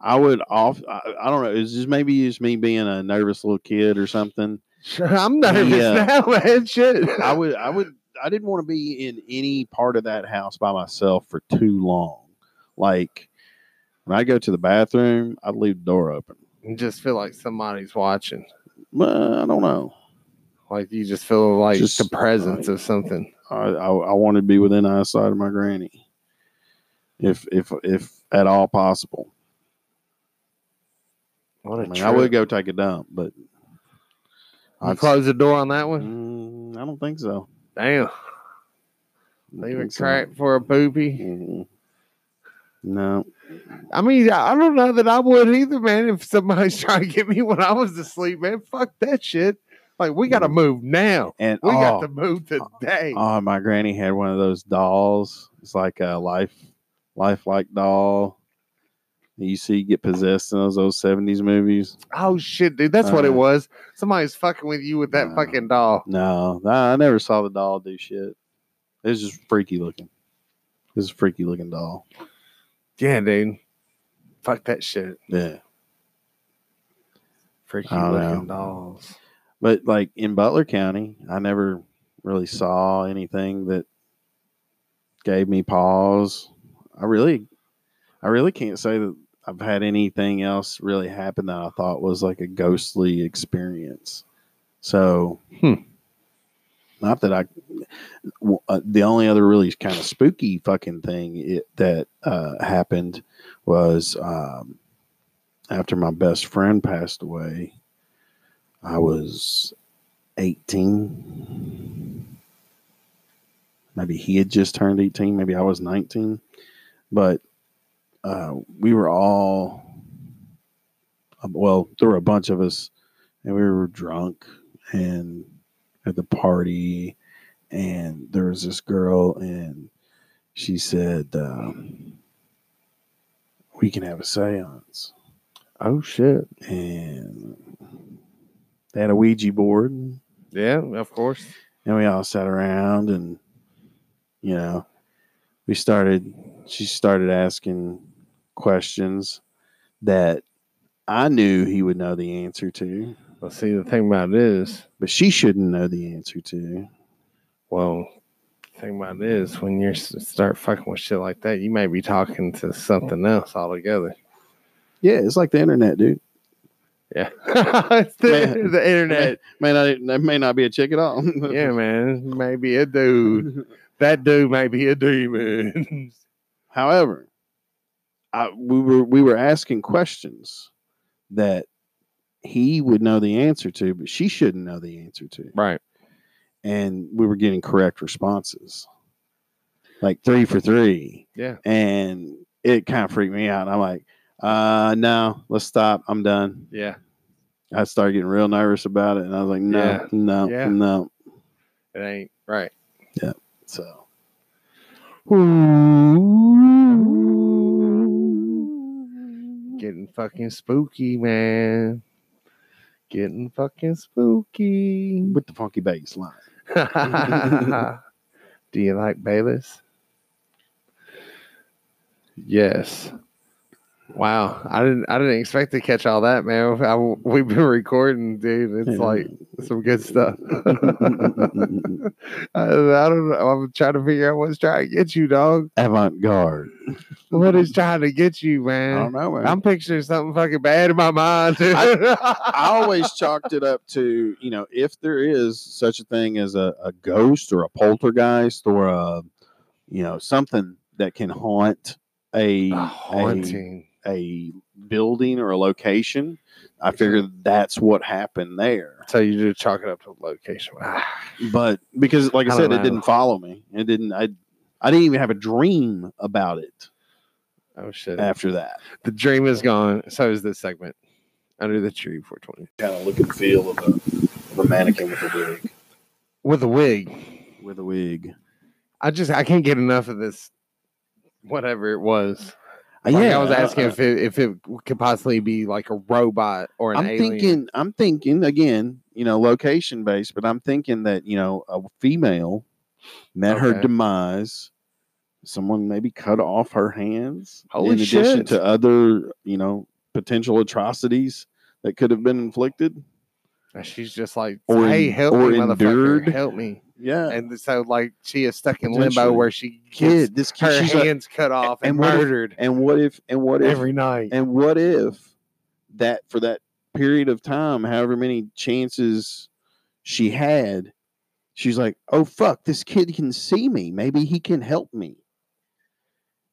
I would off. I, I don't know. It's just maybe it's me being a nervous little kid or something. Sure, I'm nervous Yeah. now, man. Shit. I would. I would. I didn't want to be in any part of that house by myself for too long. Like when I go to the bathroom, I'd leave the door open. You just feel like somebody's watching. Well, I don't know. Like you just feel like Just, the presence of something. I, I, I wanted to be within eyesight of my granny, if if if at all possible. What a I mean. I would go take a dump, but I'd- close the door on that one? Mm, I don't think so. Damn. I Leave it so. crack for a poopy. Mm, No, I mean, I don't know that I would either, man. If somebody's trying to get me when I was asleep, man, fuck that shit. Like, we got to move now. and We oh, got to move today. oh, my granny had one of those dolls. It's like a life, lifelike doll. You see, get possessed in those old seventies movies. oh, shit, dude. That's what it Uh, was. Somebody's fucking with you with that no. fucking doll. No, I never saw the doll do shit. It was just freaky looking. It was a freaky looking doll. Yeah, dude. Fuck that shit. Yeah. Freaky looking know. dolls. But like in Butler County, I never really saw anything that gave me pause. I really, I really can't say that I've had anything else really happen that I thought was like a ghostly experience. So, Hmm. Not that I, uh, the only other really kind of spooky fucking thing it, that uh, happened was um, after my best friend passed away. I was 18. Maybe he had just turned 18. Maybe I was 19. But uh, we were all, well, there were a bunch of us, and we were drunk and at the party. And there was this girl, and she said, um, We can have a seance Oh, shit. and they had a Ouija board, Yeah, of course. And we all sat around, and you know, we started. She started asking questions that I knew he would know the answer to, Well, see, the thing about it is, but she shouldn't know the answer to. well, the thing about it is, when you start fucking with shit like that, you may be talking to something else altogether. Yeah, it's like the internet, dude. Yeah, it's the, Man. the internet. May not, that may not be a chick at all. Yeah, man, maybe a dude. That dude may be a demon. However, I, we were we were asking questions that he would know the answer to, but she shouldn't know the answer to, right. and we were getting correct responses, like three for three, Yeah. and it kind of freaked me out. And I'm like, uh, no, let's stop. I'm done. Yeah. I started getting real nervous about it, and I was like, no, Yeah. no, Yeah. no. It ain't right. Yeah. So Getting fucking spooky, man. Getting fucking spooky. with the funky bass line. Do you like Bayless? Yes. Wow, I didn't I didn't expect to catch all that, man. I, we've been recording, dude. It's like some good stuff. I, I don't know. I'm trying to figure out what's trying to get you, dog. Avant garde. What is trying to get you, man? I don't know, man. I'm picturing something fucking bad in my mind. Dude. I always chalked it up to you know if there is such a thing as a, a ghost or a poltergeist or a you know something that can haunt a A a, haunting. a building or a location. I figured that's what happened there. So you just chalk it up to location. But because like I, I said, don't it didn't follow me. It didn't. I I didn't even have a dream about it oh shit! after that. The dream is gone. So is this segment. Under the tree, 420 Kind of look and feel of a, of a mannequin with a wig. with a wig. With a wig. I just I can't get enough of this. Whatever it was. Like, I was asking uh, if it if it could possibly be like a robot or an I'm alien. thinking, I'm thinking again, you know, location based, but I'm thinking that you know a female met her demise. Someone maybe cut off her hands. Holy in addition to other, you know, potential atrocities that could have been inflicted. And she's just like, Or "Hey, help me, endured. motherfucker, help me!" Yeah, And so, like, she is stuck in limbo where she gets kid, this kid, her she's like- hands cut off and, and if- murdered and what if, and what if, every night. and what if that for that period of time, however many chances she had, she's like, oh fuck, this kid can see me. Maybe he can help me.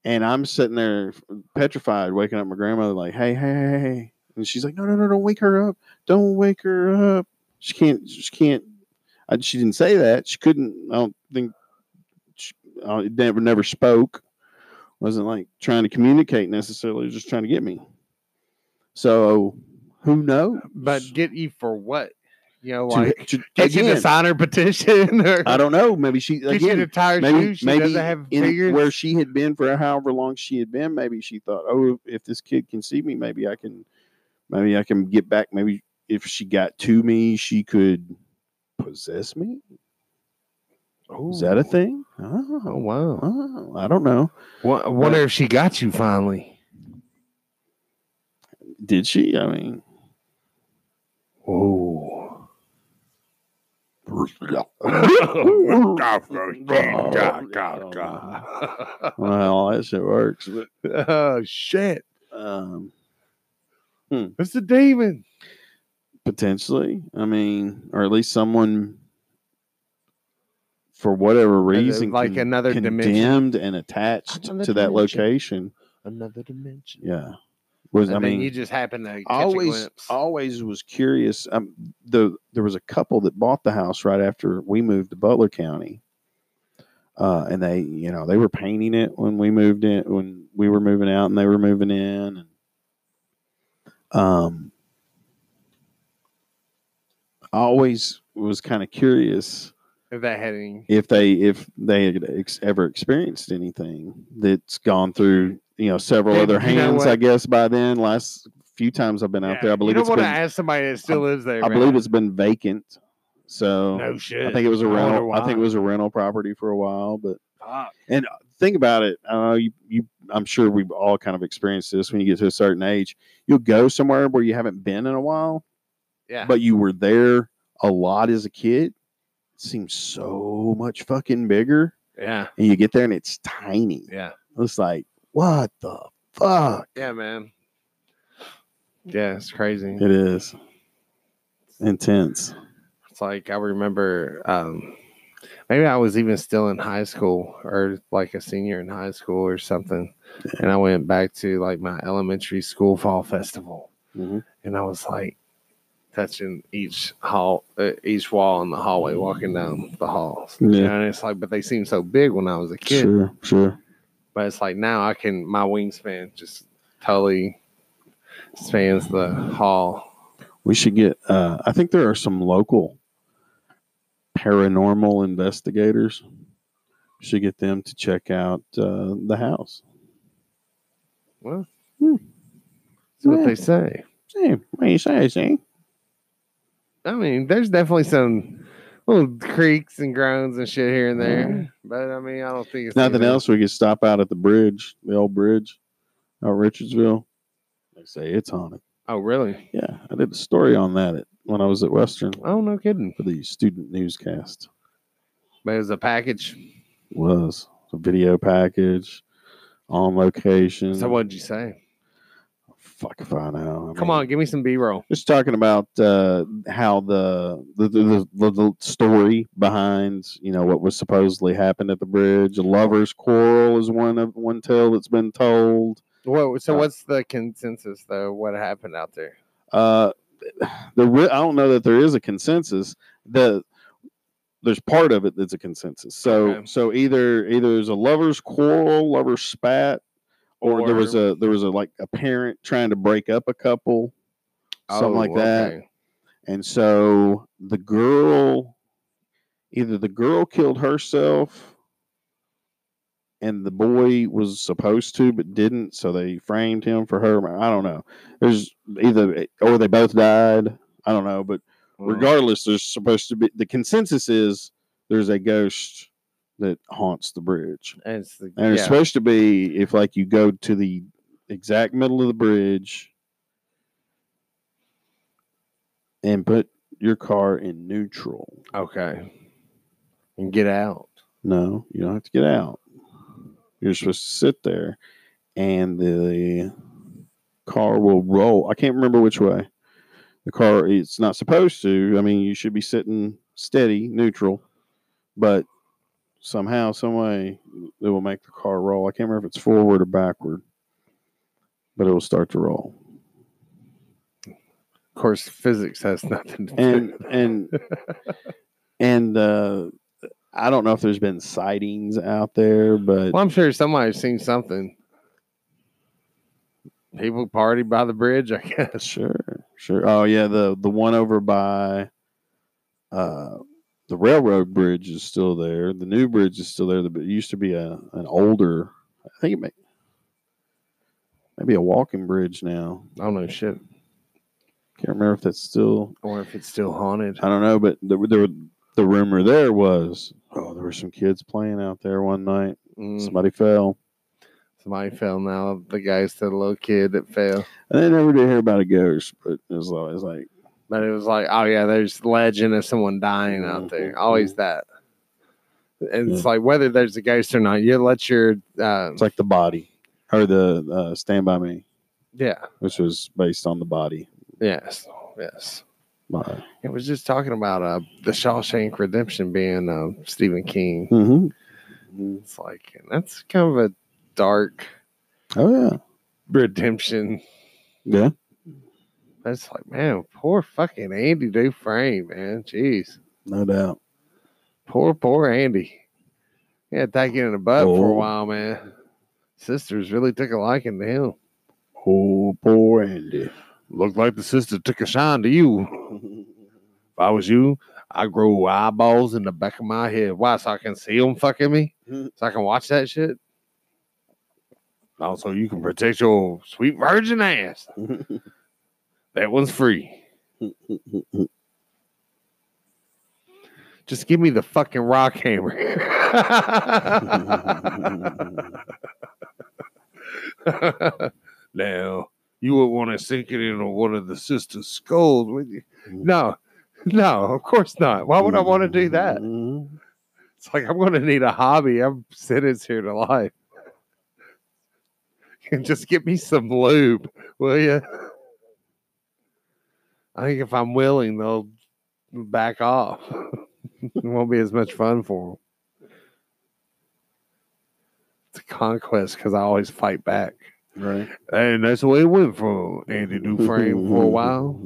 And I'm sitting there petrified, waking up my grandmother, like, hey, hey, hey, hey. And she's like, no, no, no, don't wake her up. Don't wake her up. She can't, she can't. I, she didn't say that. She couldn't, I don't think, she, uh, never, never spoke. Wasn't like trying to communicate necessarily, just trying to get me. So who knows? but get you for what? You know, To- like to- get you to again, sign her petition, or I don't know. Maybe she to again. her Maybe. She maybe doesn't have in where she had been for however long she had been. Maybe she thought, oh, if this kid can see me, maybe I can, maybe I can get back. Maybe if she got to me, she could possess me. Is that a thing? Oh Oh, wow! oh, I don't know. I wonder if she got you finally. Did she? I mean, Oh. All that shit works, but oh shit! um, It's a demon. potentially. I mean, or at least someone for whatever reason, like con- another dimension. condemned and attached Another to that dimension. location. Another dimension. Yeah, was I mean, you just happen to catch always always was curious. Um, the there was a couple that bought the house right after we moved to Butler County, uh, and they you know they were painting it when we moved in when we were moving out and they were moving in, and um, I always was kind of curious if that had any. if they if they had ex- ever experienced anything that's gone through you know several other you know hands what? i guess by then last few times i've been out there i believe you it's don't been want to ask somebody that still lives there. i man. believe it's been vacant so no shit. i think it was a I wonder rental i think it why. was a rental property for a while but Fuck. and think about it uh, you, you i'm sure we've all kind of experienced this when you get to a certain age you'll go somewhere where you haven't been in a while Yeah. but you were there a lot as a kid it seems so much fucking bigger yeah. and you get there and it's tiny. Yeah. It's like, what the fuck? Yeah, man. Yeah, it's crazy. It is intense. It's like I remember um maybe I was even still in high school or like a senior in high school or something. And I went back to like my elementary school fall festival. Mhm. And I was like touching each hall uh, each wall in the hallway walking down the halls. You Yeah. know, and it's like but they seemed so big when I was a kid. Sure, sure. But it's like now I can my wingspan just totally spans the hall. We should get. Uh, I think there are some local paranormal investigators. Should get them to check out uh, the house. Well, Hmm. that's what Yeah. they say. Hey, what you say? See? I mean, there's definitely some little creaks and groans and shit here and there, but I mean, I don't think it's Nothing else. We could stop out at the bridge, the old bridge, out Richardsville. They say it's haunted. Oh, really? Yeah, I did a story on that at, when I was at Western Oh, no kidding. for the student newscast. But it was a package. It was a video package on location. So what'd you say? Fuck if I know. I Come mean, on, give me some B roll. just talking about uh, how the the, the the the story behind you know what was supposedly happened at the bridge. A lovers' quarrel is one of one tale that's been told. What? So Uh, what's the consensus though? What happened out there? Uh, the re- I don't know that there is a consensus. The there's part of it that's a consensus. So Okay. so either either there's a lovers' quarrel, lovers' spat, or, there was a there was a like a parent trying to break up a couple, something like Oh, that. And so the girl, either the girl killed herself and the boy was supposed to but didn't, so they framed him for her. I don't know. There's either, or they both died. I don't know. But Mm. regardless, there's supposed to be, the consensus is there's a ghost that haunts the bridge. And it's the, And it's yeah. supposed to be if, like, you go to the exact middle of the bridge and put your car in neutral. okay. And get out. No, you don't have to get out. You're supposed to sit there and the car will roll. I can't remember which way. The car, it's not supposed to. I mean, you should be sitting steady, neutral, but somehow, some way, it will make the car roll. I can't remember if it's forward or backward, but it will start to roll. Of course, physics has nothing to and do. and and and uh I don't know if there's been sightings out there, but Well, I'm sure somebody's seen something. People party by the bridge, I guess. sure, sure. Oh yeah, the the one over by uh the railroad bridge is still there. The new bridge is still there. But it used to be a an older. I think it may maybe a walking bridge now. I don't know shit. Can't remember if that's still. Or if it's still haunted. I don't know, but there, the, the rumor there was oh there were some kids playing out there one night. Mm, Somebody fell. somebody fell now. The guy's the little kid that fell. And they never did hear about a ghost, but it was always like, But it was like, oh yeah, there's legend of someone dying out there. Always that. And it's like whether there's a ghost or not, you let your uh, it's like the body or the uh, Stand By Me, yeah, which was based on the body. yes, yes. It was just talking about uh, the Shawshank Redemption being uh, Stephen King. Mm-hmm. It's like that's kind of a dark Oh yeah, redemption. yeah. That's like, man, poor fucking Andy Dufresne, man. Jeez, No doubt. poor, poor Andy. Yeah, taking in the butt for a Oh. while, man. Sisters really took a liking to him. Oh, poor Andy. Looked like the sister took a shine to you. If I was you, I grow eyeballs in the back of my head. Why? So I can see them fucking me? So I can watch that shit? Also, you can protect your sweet virgin ass. That one's free. Just give me the fucking rock hammer. now, you would want to sink it into one of the sisters' skulls, would you? No, no, of course not. Why would I want to do that? It's like I'm going to need a hobby. I'm sentenced here to life. And just get me some lube, will you? I think if I'm willing, they'll back off. it won't be as much fun for them. It's a conquest because I always fight back. Right. And that's the way it went for Andy Dufresne for a while.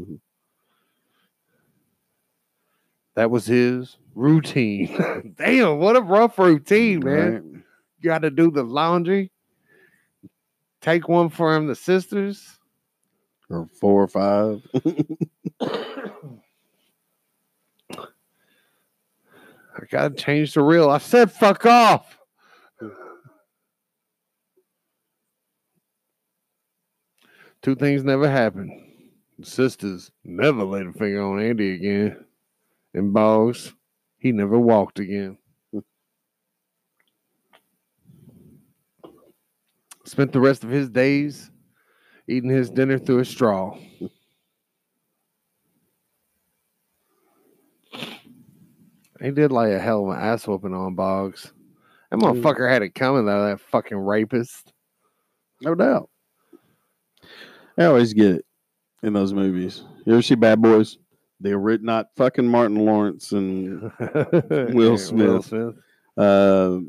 That was his routine. Damn, what a rough routine, man. Right. You got to do the laundry, take one from the sisters. Or four or five. I got to change the reel. I said, fuck off. Two things never happened. Sisters never laid a finger on Andy again. And Boggs, he never walked again. Spent the rest of his days eating his dinner through a straw. he did lay a hell of an ass whooping on Boggs. That motherfucker had it coming though. That fucking rapist. No doubt. I always get it in those movies. You ever see Bad Boys? They were written, not fucking Martin Lawrence and Will Smith. Smith. uh,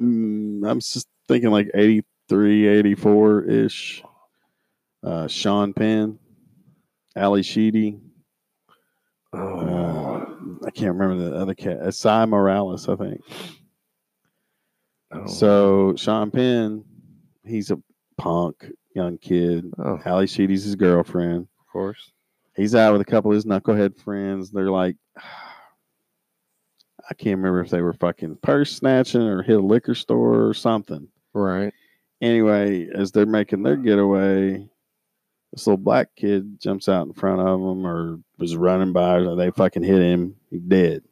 mm, I'm just thinking like 83, 84 ish. Uh, Sean Penn, Ally Sheedy. Oh, Uh, I can't remember the other cat. Esai Morales, I think. oh. So Sean Penn, he's a punk young kid. oh, Ally Sheedy's his girlfriend. Of course. He's out with a couple of his knucklehead friends. They're like, I can't remember if they were fucking purse snatching or hit a liquor store or something. Right. Anyway, as they're making their getaway, this little black kid jumps out in front of them or was running by. Or they fucking hit him. He dead.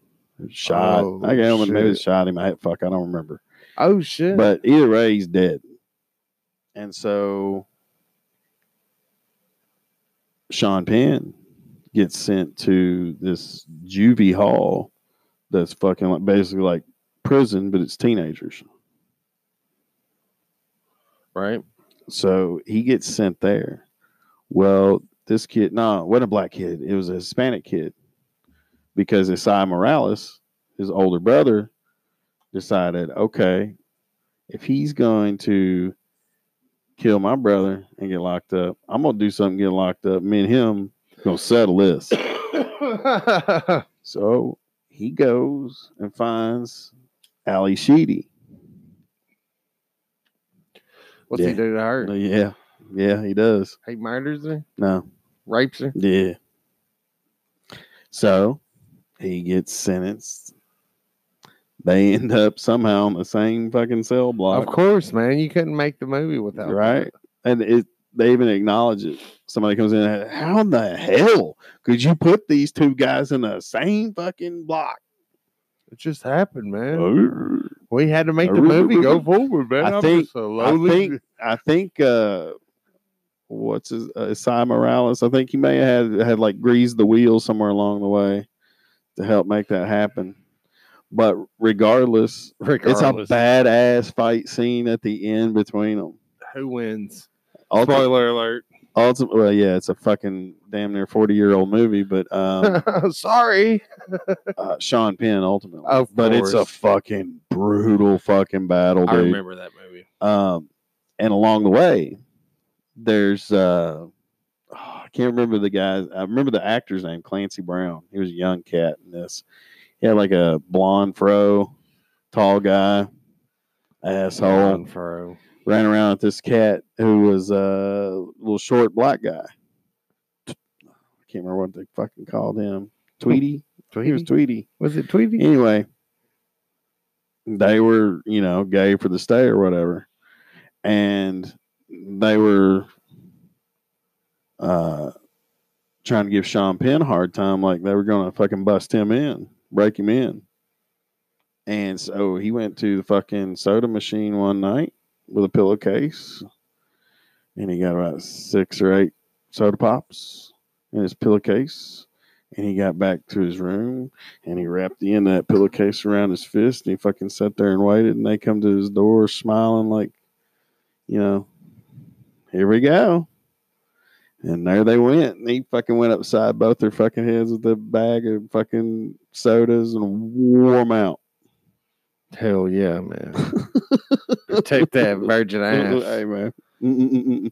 Shot. Oh, I can't remember. Maybe they shot him. I fuck. I don't remember. Oh shit. But either way, he's dead. And so Sean Penn gets sent to this juvie hall that's fucking like basically like prison, but it's teenagers. right. So he gets sent there. Well, this kid, no, it wasn't a black kid. It was a Hispanic kid because Esai Morales, his older brother, decided, okay, if he's going to kill my brother and get locked up, I'm gonna do something, get locked up. Me and him gonna settle this. So he goes and finds Ally Sheedy. What's Yeah. he do to her? Yeah, yeah, he does. He murders her, No, rapes her. Yeah. So he gets sentenced. They end up somehow on the same fucking cell block. Of course, man. You couldn't make the movie without that. Right. And it they even acknowledge it. Somebody comes in, and, how in the hell could you put these two guys in the same fucking block? It just happened, man. I We had to make the movie go forward, man. I I'm think- slowly- think I think uh what's his uh, Esai Morales, I think he may have had, had like greased the wheel somewhere along the way to help make that happen. But regardless, regardless, It's a badass fight scene at the end between them. who wins? Ulti- Spoiler alert. ulti- well, yeah, it's a fucking damn near forty year old movie, but um, Sorry. uh, Sean Penn ultimately. Of but it's a fucking brutal fucking battle, Dude. I remember that movie. Um, and along the way, there's uh, oh, I can't remember the guy. I remember the actor's name, Clancy Brown. He was a young cat in this. He had like a blonde fro, tall guy, asshole. John Furrow. ran around with this cat who was a little short black guy. I can't remember what they fucking called him. Tweety? He was Tweety. Was it Tweety? Anyway, they were, you know, gay for the stay or whatever. And they were uh trying to give Sean Penn a hard time, like they were gonna fucking bust him in, break him in. And so he went to the fucking soda machine one night with a pillowcase, and he got about six or eight soda pops in his pillowcase. And he got back to his room, and he wrapped the end of that pillowcase around his fist, and he fucking sat there and waited. And they come to his door smiling like, you know, here we go. And there they went, and he fucking went upside both their fucking heads with a bag of fucking sodas and wore them out. Hell yeah, man. Take that virgin ass. hey man, Mm-mm-mm-mm.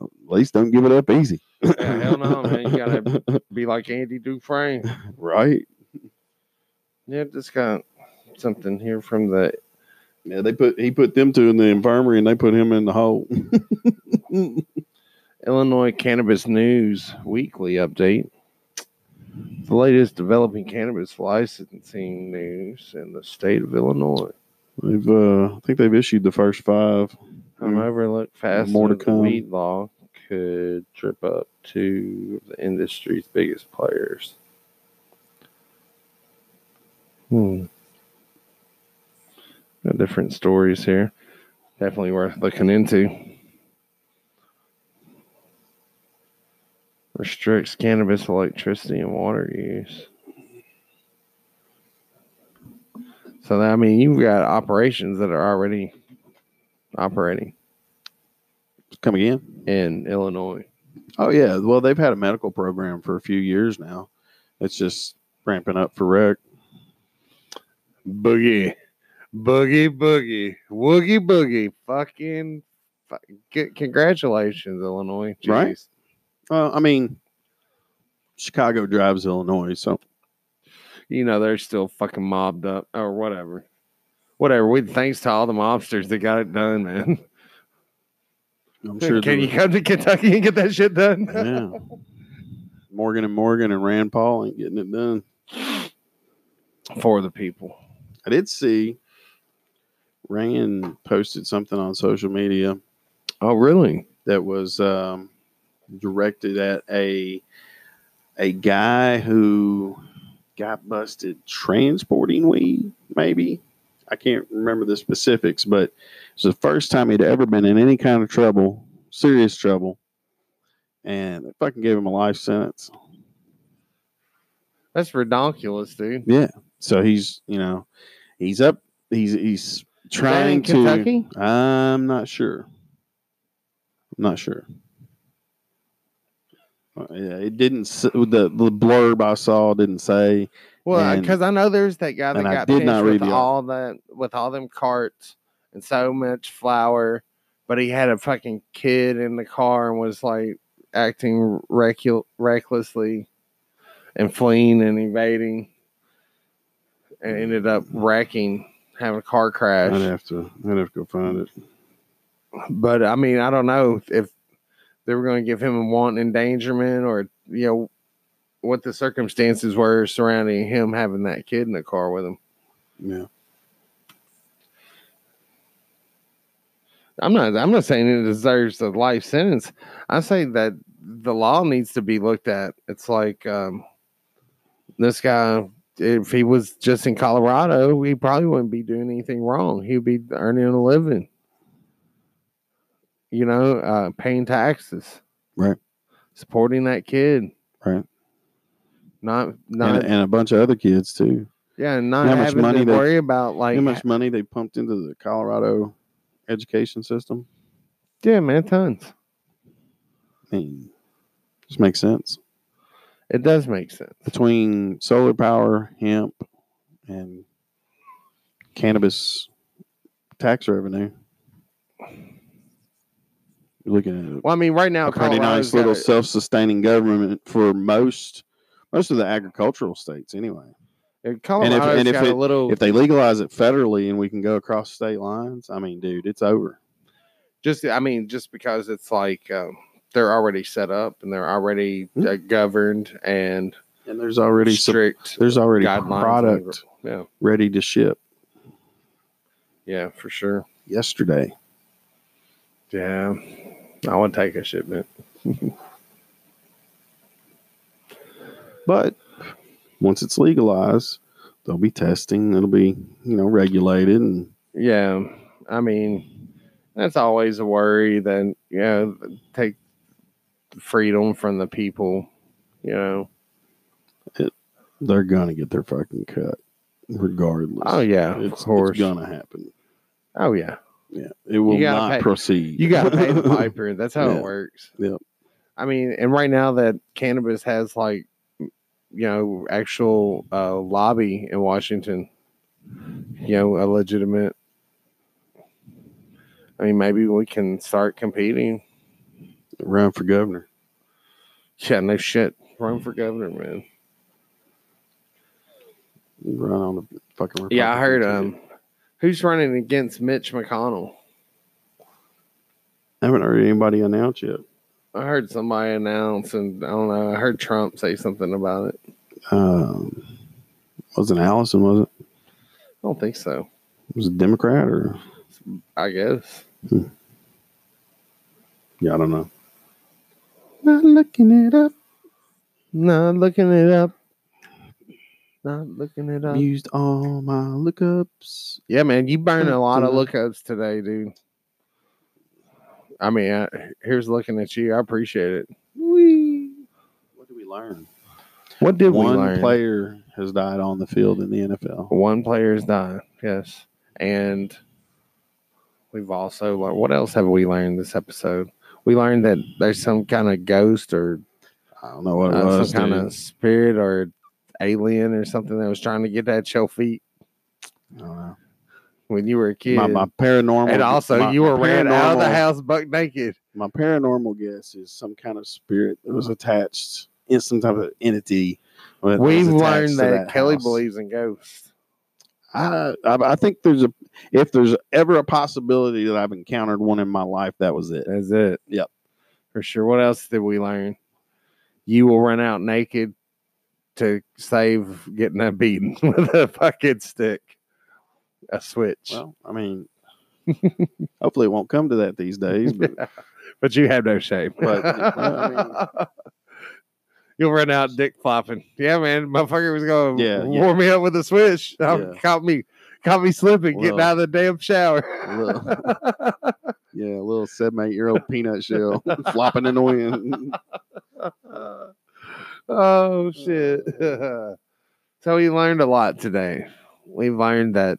at least don't give it up easy. Yeah, hell no, man. You gotta be like Andy Dufresne. right. Yeah, just got something here from the Yeah, they put he put them two in the infirmary, and they put him in the hole. Illinois Cannabis News Weekly Update. The latest developing cannabis licensing news in the state of Illinois. They've, uh, I think they've issued the first five. I'm overlooked fast. More to the come. weed law could trip up two of the industry's biggest players. Hmm. Got different stories here. Definitely worth looking into. Restricts cannabis electricity and water use. So that, I mean, you've got operations that are already operating Come again? in Illinois. Oh yeah. Well, they've had a medical program for a few years now. It's just ramping up for rec. Boogie, boogie, boogie, woogie, boogie. Fucking, fuck, c- congratulations, Illinois. Right? Well, I mean, Chicago drives Illinois, so You know they're still fucking mobbed up or whatever. Whatever. We thanks to all the mobsters that got it done, man. I'm sure. Can you come to Kentucky and get that shit done? Yeah. Morgan and Morgan and Rand Paul ain't getting it done. For the people. I did see Rand posted something on social media Oh, really? that was um, directed at a a guy who got busted transporting weed. Maybe I can't remember the specifics, but it's the first time he'd ever been in any kind of trouble, serious trouble, and they fucking gave him a life sentence. That's ridiculous, dude. Yeah, so he's you know he's up. He's he's trying to. Kentucky? I'm not sure. I'm not sure. Uh, yeah, it didn't. The the blurb I saw didn't say. Well, because I know there's that guy that and I got did not with the- all that with all them carts and so much flour, but he had a fucking kid in the car and was like acting recu- recklessly and fleeing and evading, and ended up wrecking, having a car crash. I'd have to. I'd have to go find it. But I mean, I don't know if they were going to give him a wanton endangerment or you know what the circumstances were surrounding him having that kid in the car with him. Yeah. I'm not. I'm not saying it deserves a life sentence. I say that the law needs to be looked at. It's like um, this guy. If he was just in Colorado, he probably wouldn't be doing anything wrong. He'd be earning a living. You know, uh, paying taxes, Right. supporting that kid, Right. not not And, and a bunch of other kids too. yeah, and not how much having money to they- worry about like How much money they pumped into the Colorado education system? yeah, man, tons. I mean, just makes sense. It does make sense. Between solar power, hemp, and cannabis tax revenue, you're looking at it. Well, I mean, right now, a pretty Colorado's nice little got self-sustaining government for most most of the agricultural states anyway. And Colorado's and if got a little, If they legalize it federally and we can go across state lines, I mean, dude, it's over. just I mean, just because it's like um, they're already set up and they're already Hmm. uh, governed and And there's already strict there's already guidelines. product Yeah, ready to ship yeah, for sure. yesterday. Yeah, I would take a shipment. But once it's legalized, there'll be testing. It'll be, you know, regulated and Yeah, I mean, that's always a worry. That you know, take freedom from the people. You know. they're gonna get their fucking cut regardless. Oh yeah, it's, of course. it's gonna happen. Oh yeah, Yeah. It will not pay- proceed. you got to pay the piper. That's how Yeah. it works. Yep. I mean, and right now that cannabis has like, you know, actual uh, lobby in Washington. You know, a legitimate. I mean, maybe we can start competing. Run for governor. Yeah, no shit. Run for governor, man. Run on the fucking Yeah, I heard. Republican ticket. Um, who's running against Mitch McConnell? I haven't heard anybody announce yet. I heard somebody announce, and I don't know. I heard Trump say something about it. Um, wasn't Allison, was it? I don't think so. Was it Democrat or I guess. yeah, I don't know. Not looking it up. Not looking it up. Not looking it up. Used all my lookups. Yeah, man, you burned a lot of lookups today, dude. I mean, I, here's looking at you. I appreciate it. Wee. learn? What did we learn? What did one learn? player has died on the field in the NFL. One player has died. Yes, and we've also learned. What else have we learned this episode? We learned that there's some kind of ghost or I don't know what it uh, was. some kind dude. of spirit or alien or something that was trying to get that your feet I don't know. when you were a kid. My, my paranormal. and also, my- you were ran out of the house buck naked. My paranormal guess is some kind of spirit that was mm-hmm. attached in some type of entity. We've learned to that, Kelly believes in ghosts. I, I I think there's a if there's ever a possibility that I've encountered one in my life, that was it. That's it. Yep. For sure. What else did we learn? You will run out naked to save getting a beating with a fucking stick. A switch. Well, I mean, hopefully it won't come to that these days. But but you have no shame. But, well, I You'll run out dick flopping. Yeah, man. Motherfucker was going to Yeah, yeah. warm me up with a switch. Yeah. Caught me caught me slipping, getting out of the damn shower. yeah, a little seven, eight year old peanut shell flopping in the wind. Oh shit. so we learned a lot today. We learned that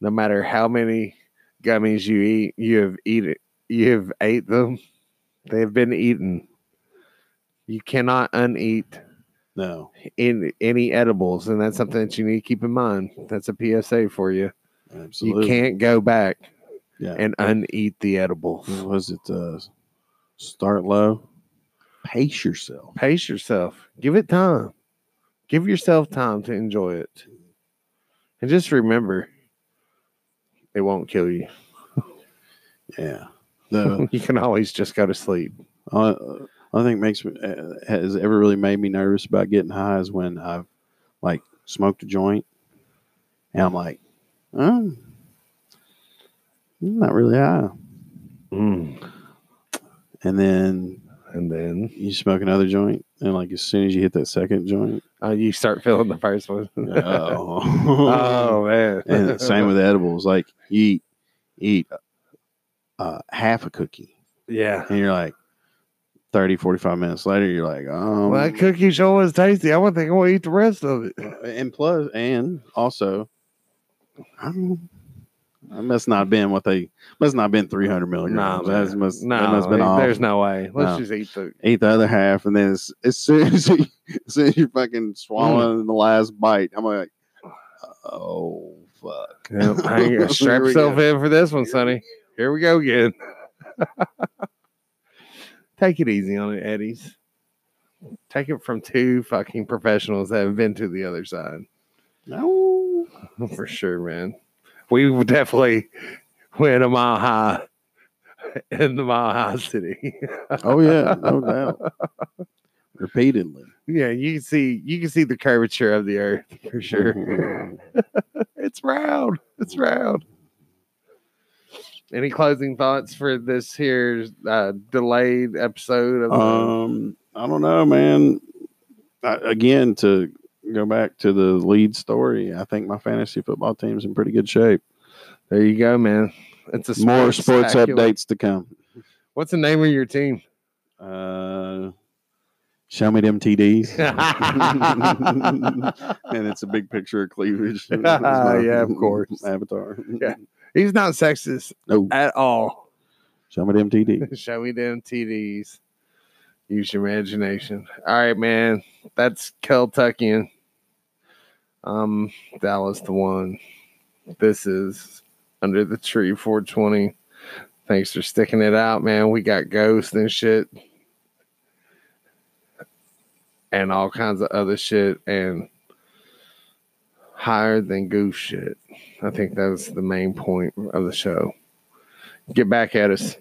no matter how many gummies you eat, you have eaten you have ate them. They have been eaten. You cannot uneat No, in any edibles, and that's something that you need to keep in mind. That's a PSA for you. absolutely. You can't go back Yeah. and uneat the edibles. What was it? Uh, start low, pace yourself. Pace yourself. Give it time. Give yourself time to enjoy it. And just remember, it won't kill you. Yeah. The You can always just go to sleep. uh, I think makes me uh, has ever really made me nervous about getting high is when I've like smoked a joint and I'm like, oh, I'm not really high. Mm. And then And then you smoke another joint, and like as soon as you hit that second joint, uh, you start feeling the first one. oh, oh, man. and same with edibles. Like you eat, eat uh, half a cookie, Yeah. and you're like 30, 45 minutes later, you're like, um, Well, that cookie sure was tasty. I would think I want to eat the rest of it. and plus, and also, I don't. That must not have been what they must not have been three hundred No, milligrams. must no, that must been off. there's no way. Let's No. just eat the. Eat the other half, and then as, as soon as you, as soon as you're fucking swallowing mm. the last bite, I'm like, oh fuck. Yep, hang. Strap yourself go. in for this one, Sonny. Here we go again. Take it easy on it, Eddie's. Take it from two fucking professionals that have been to the other side. No. For sure, man. We would definitely went a mile high in the mile high city. Oh yeah, no doubt. Repeatedly. yeah, you can see you can see the curvature of the earth for sure. it's round. It's round. Any closing thoughts for this here uh, delayed episode of the- Um, I don't know, man. I, again, to go back to the lead story, I think my fantasy football team's in pretty good shape. There you go, man. It's a More sports updates to come. What's the name of your team? Uh, show me them TDs. and it's a big picture of cleavage. My Yeah, of course. Avatar. Yeah. He's not sexist No, at all. show me them TDs. Show me them TDs. Use your imagination. All right, man. That's Kentuckian. Um, Dallas the one. This is under the tree 420. Thanks for sticking it out, man. We got ghosts and shit. And all kinds of other shit and higher than goose shit. I think that was the main point of the show. Get back at us.